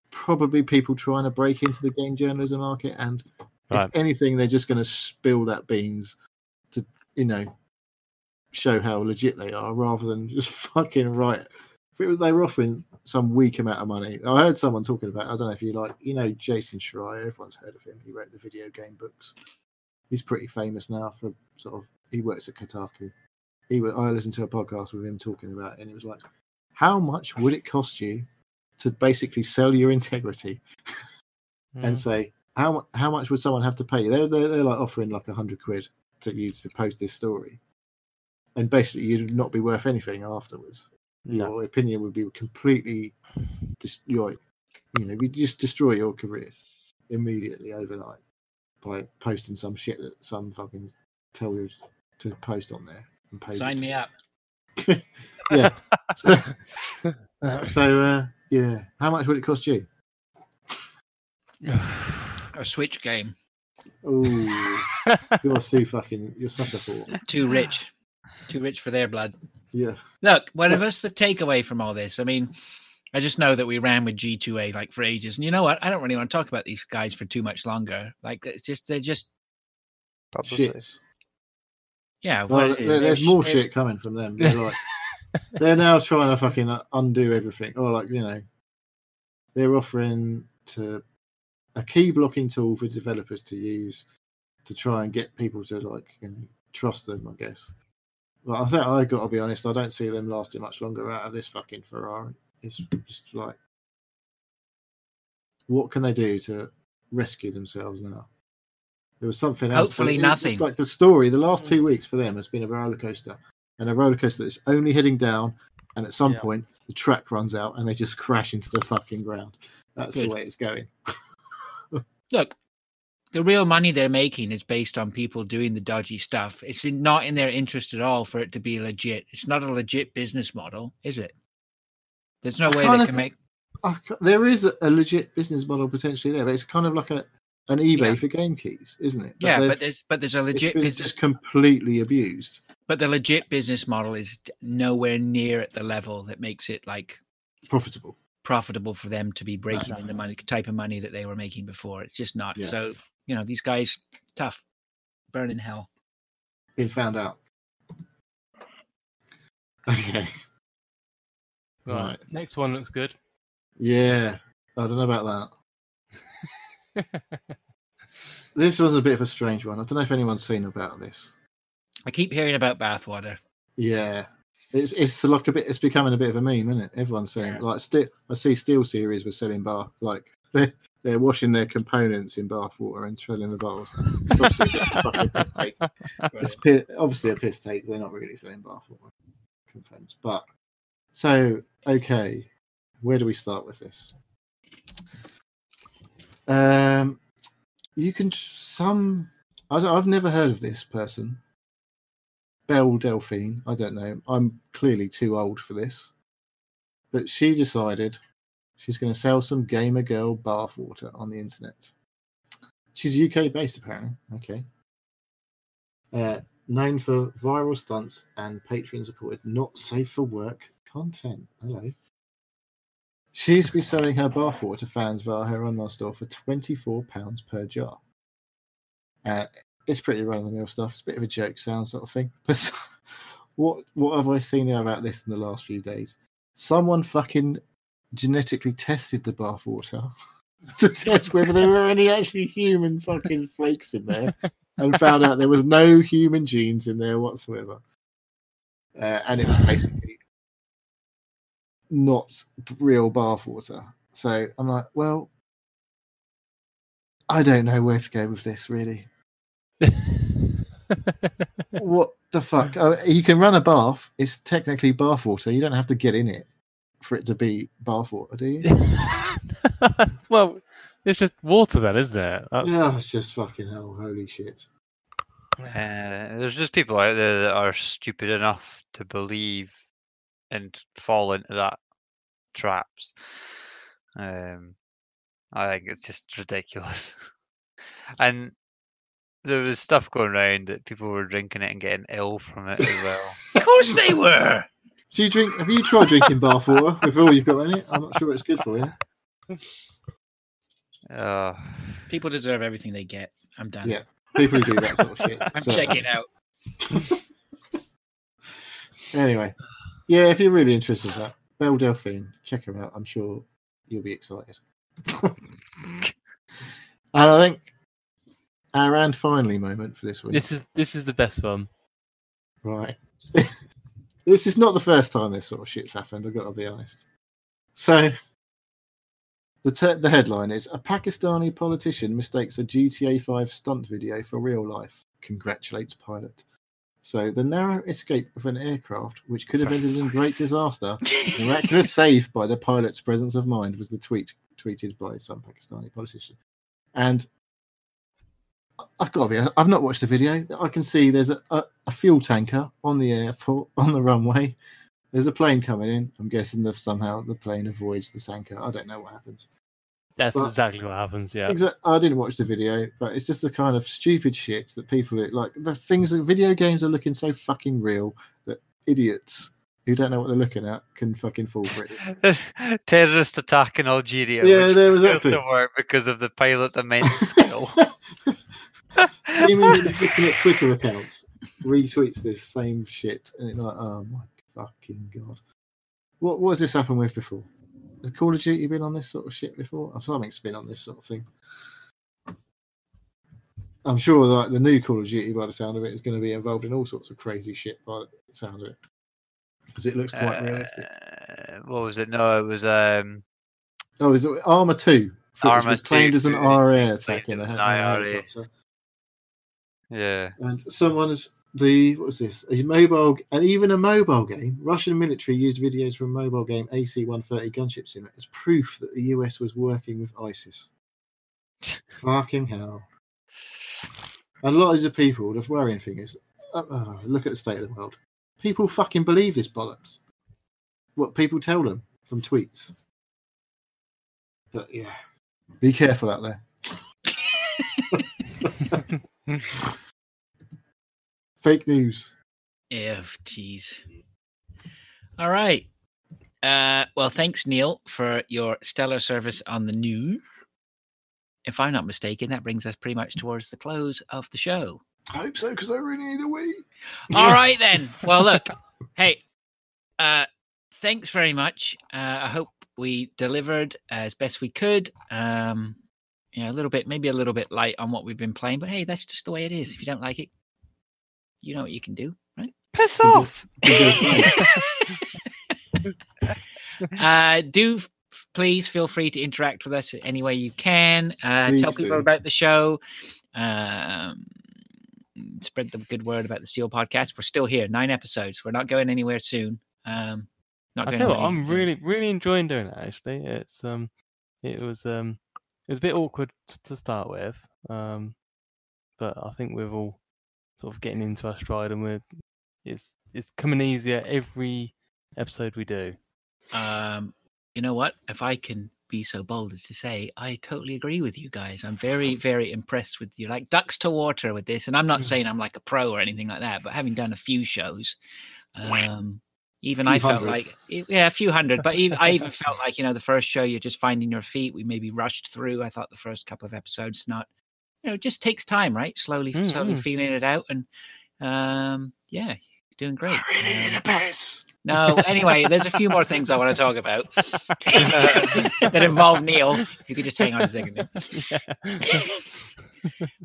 probably people trying to break into the game journalism market and Right. if anything they're just going to spill that beans to you know show how legit they are rather than just fucking write if it was they were offering some weak amount of money i heard someone talking about i don't know if you like you know jason schreier everyone's heard of him he wrote the video game books he's pretty famous now for sort of he works at kotaku he i listened to a podcast with him talking about it and it was like how much would it cost you to basically sell your integrity and Mm. say how how much would someone have to pay you? They're they're, they're like offering like a hundred quid to you to post this story, and basically you'd not be worth anything afterwards. No. Your opinion would be completely just your you know we just destroy your career immediately overnight by posting some shit that some fucking tell you to post on there and pay. Sign me up. yeah. So, so uh, yeah, how much would it cost you? A Switch game. Oh, you're too fucking. You're such a fool. Too rich. Too rich for their blood. Yeah. Look, what of the takeaway from all this? I mean, I just know that we ran with G2A like for ages. And you know what? I don't really want to talk about these guys for too much longer. Like it's just they're just Shits. yeah. Well, what it is, there, there's more sh- shit coming from them. They're like, they're now trying to fucking uh, undo everything. Or like, you know, they're offering to a key blocking tool for developers to use to try and get people to like, you know, trust them. I guess. But I think I got to be honest. I don't see them lasting much longer out of this fucking Ferrari. It's just like, what can they do to rescue themselves now? There was something else. Hopefully It was just nothing. Like the story, the last two mm. weeks for them has been a roller coaster, and a roller coaster that's only heading down, and at some Yeah. point the track runs out and they just crash into the fucking ground. That's Good. the way it's going. Look, the real money they're making is based on people doing the dodgy stuff. It's in, not in their interest at all for it to be legit. It's not a legit business model, is it? There's no I way they can think- make. There is a, a legit business model potentially there, but it's kind of like a an eBay Yeah. for game keys, isn't it? That Yeah, but there's but there's a legit business. just completely abused. But the legit business model is nowhere near at the level that makes it like Profitable. profitable for them to be breaking no, in the money type of money that they were making before. It's just not. Yeah. So you know these guys tough, burn in hell. Been found out. Okay. Right. Right. Next one looks good. Yeah. I don't know about that. This was a bit of a strange one. I don't know if anyone's seen about this. I keep hearing about bathwater. Yeah. It's it's like a bit it's becoming a bit of a meme, isn't it? Everyone's saying Yeah. like still I see SteelSeries were selling bath like they're they're washing their components in bath water and trailing the bottles. It's obviously a fucking piss take. It's pi- obviously a piss take. They're not really selling bath water components. But so okay, where do we start with this? Um, you can some. I don't, I've never heard of this person. Belle Delphine. I don't know. I'm clearly too old for this. But she decided she's going to sell some gamer girl bathwater on the internet. She's UK based, apparently. Okay. Uh, known for viral stunts and Patreon supported not safe for work content. Hello. She used to be selling her bathwater to fans via her online store for £24 per jar. Uh, it's pretty run of the mill stuff. It's a bit of a joke sound sort of thing. But what what have I seen about this in the last few days? Someone fucking genetically tested the bathwater to test whether there were any actually human fucking flakes in there and found out there was no human genes in there whatsoever. Uh, and it was basically not real bathwater. So I'm like, well, I don't know where to go with this really. What the fuck? Oh, you can run a bath. It's technically bathwater. You don't have to get in it for it to be bathwater, do you? well, it's just water then, isn't it? That's, Yeah, it's just fucking hell. Holy shit. Uh, there's just people out there that are stupid enough to believe and fall into that traps. Um, I think it's just ridiculous. and there was stuff going around that people were drinking it and getting ill from it as well. Of course they were. Do you drink? Have you tried drinking bathwater with all you've got in it? I'm not sure it's good for you. Uh, People deserve everything they get. I'm done. Yeah. People who do that sort of shit. I'm So, checking out. Anyway, yeah, if you're really interested in that, Belle Delphine, check her out. I'm sure you'll be excited. and I think our and finally moment for this week. this is this is the best one. Right. This is not the first time this sort of shit's happened, I've got to be honest. So, the, te- the headline is A Pakistani politician mistakes a GTA 5 stunt video for real life. Congratulates pilot. So, the narrow escape of an aircraft, which could have ended in great disaster, miraculous save by the pilot's presence of mind, was the tweet tweeted by some Pakistani politician. And I've got to be honest, I've not watched the video. I can see there's a, a, a fuel tanker on the airport, on the runway. There's a plane coming in. I'm guessing that somehow the plane avoids the tanker. I don't know what happens. That's But- exactly what happens. Yeah. Exa- I didn't watch the video, but it's just the kind of stupid shit that people like. The things that video games are looking so fucking real that idiots who don't know what they're looking at can fucking fall for it. terrorist attack in Algeria. Yeah, which there was exactly. to work because of the pilot's immense skill. Seemingly legitimate Twitter accounts retweets this same shit, and it's like, oh my fucking god! What what has this happened with before? Has Call of Duty been on this sort of shit before? I've something's been on this sort of thing. I'm sure like the new Call of Duty, by the sound of it, is going to be involved in all sorts of crazy shit by the sound of it, because it looks quite realistic. Uh, what was it? No, it was um, Oh, is it Arma Two? Arma was claimed 2 as an RA attack in a as an in a IRA. helicopter. Yeah. And someone's the what was this? A mobile and even a mobile game. Russian military used videos from a mobile game AC-130 gunship sim as proof that the US was working with ISIS. Fucking hell! A lot of people, the worrying thing is, uh, uh, look at the state of the world. People fucking believe this bollocks. What people tell them from tweets. But yeah, be careful out there. Fake news. Yeah, jeez. All right. Uh, well, thanks, Neil, for your stellar service on the news. If I'm not mistaken, that brings us pretty much towards the close of the show. I hope so, because I really need a wee. All right, then. Well, look, hey, uh, thanks very much. Uh, I hope we delivered as best we could. Um, yeah, a little bit, maybe a little bit light on what we've been playing, but hey, that's just the way it is. If you don't like it, you know what you can do, right? Piss off. uh, do f- please feel free to interact with us any way you can. Uh, tell people do. about the show. Um, spread the good word about the Seal podcast. We're still here, nine episodes. We're not going anywhere soon. Um, not I going tell you what, I'm really, really enjoying doing it. Actually, it's um, it was um, it was a bit awkward to start with, um, but I think we're all sort of getting into our stride, and we're it's it's coming easier every episode we do. Um, you know what? If I can be so bold as to say, I totally agree with you guys. I'm very, very impressed with you. Like ducks to water with this. And I'm not saying I'm like a pro or anything like that, but having done a few shows, um, even I felt hundred. like yeah, a few hundred. But even, I even felt like you know the first show you're just finding your feet. We maybe rushed through. I thought the first couple of episodes not, you know, it just takes time, right? Slowly, Mm, slowly feeling it out, and um, yeah, you're doing great. I really need Um, a piss. no, anyway, there's a few more things I want to talk about that involve Neil. If you could just hang on a second. Neil.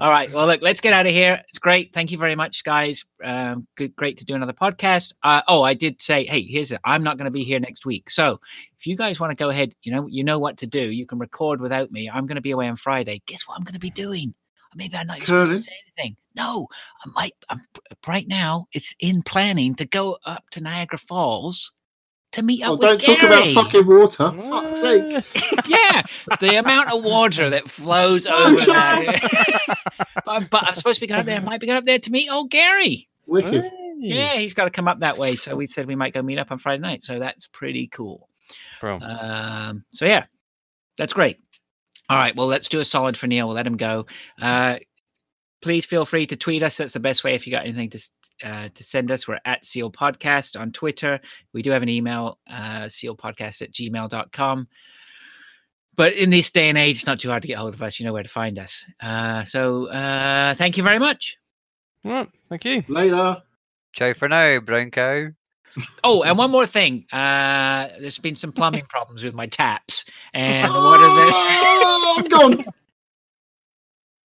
All right. Well, look, let's get out of here. It's great. Thank you very much, guys. Um, good, great to do another podcast. Uh, oh, I did say, hey, here's it. I'm not going to be here next week. So if you guys want to go ahead, you know, you know what to do. You can record without me. I'm going to be away on Friday. Guess what I'm going to be doing? Maybe I'm not even supposed to say anything. No, I might. I'm, right now, it's in planning to go up to Niagara Falls to meet Oh, up don't with talk about fucking water. Fuck's sake. yeah, the amount of water that flows Oh, over shut there. but, but I'm supposed to be going up there. I might be going up there to meet old Gary. Wicked. Yeah, he's got to come up that way. So we said we might go meet up on Friday night. So that's pretty cool. Bro. Um, so yeah, that's great. All right, well, let's do a solid for Neil. We'll let him go. Uh, please feel free to tweet us. That's the best way if you got anything to uh, to send us. We're at Seal Podcast on Twitter. We do have an email, uh, sealpodcast at gmail.com. But in this day and age, it's not too hard to get hold of us. You know where to find us. Uh, so uh, thank you very much. All right, thank you. Later. Ciao for now, brown cow. Oh, and one more thing. Uh, there's been some plumbing problems with my taps, and the water's been. Oh, I'm gone.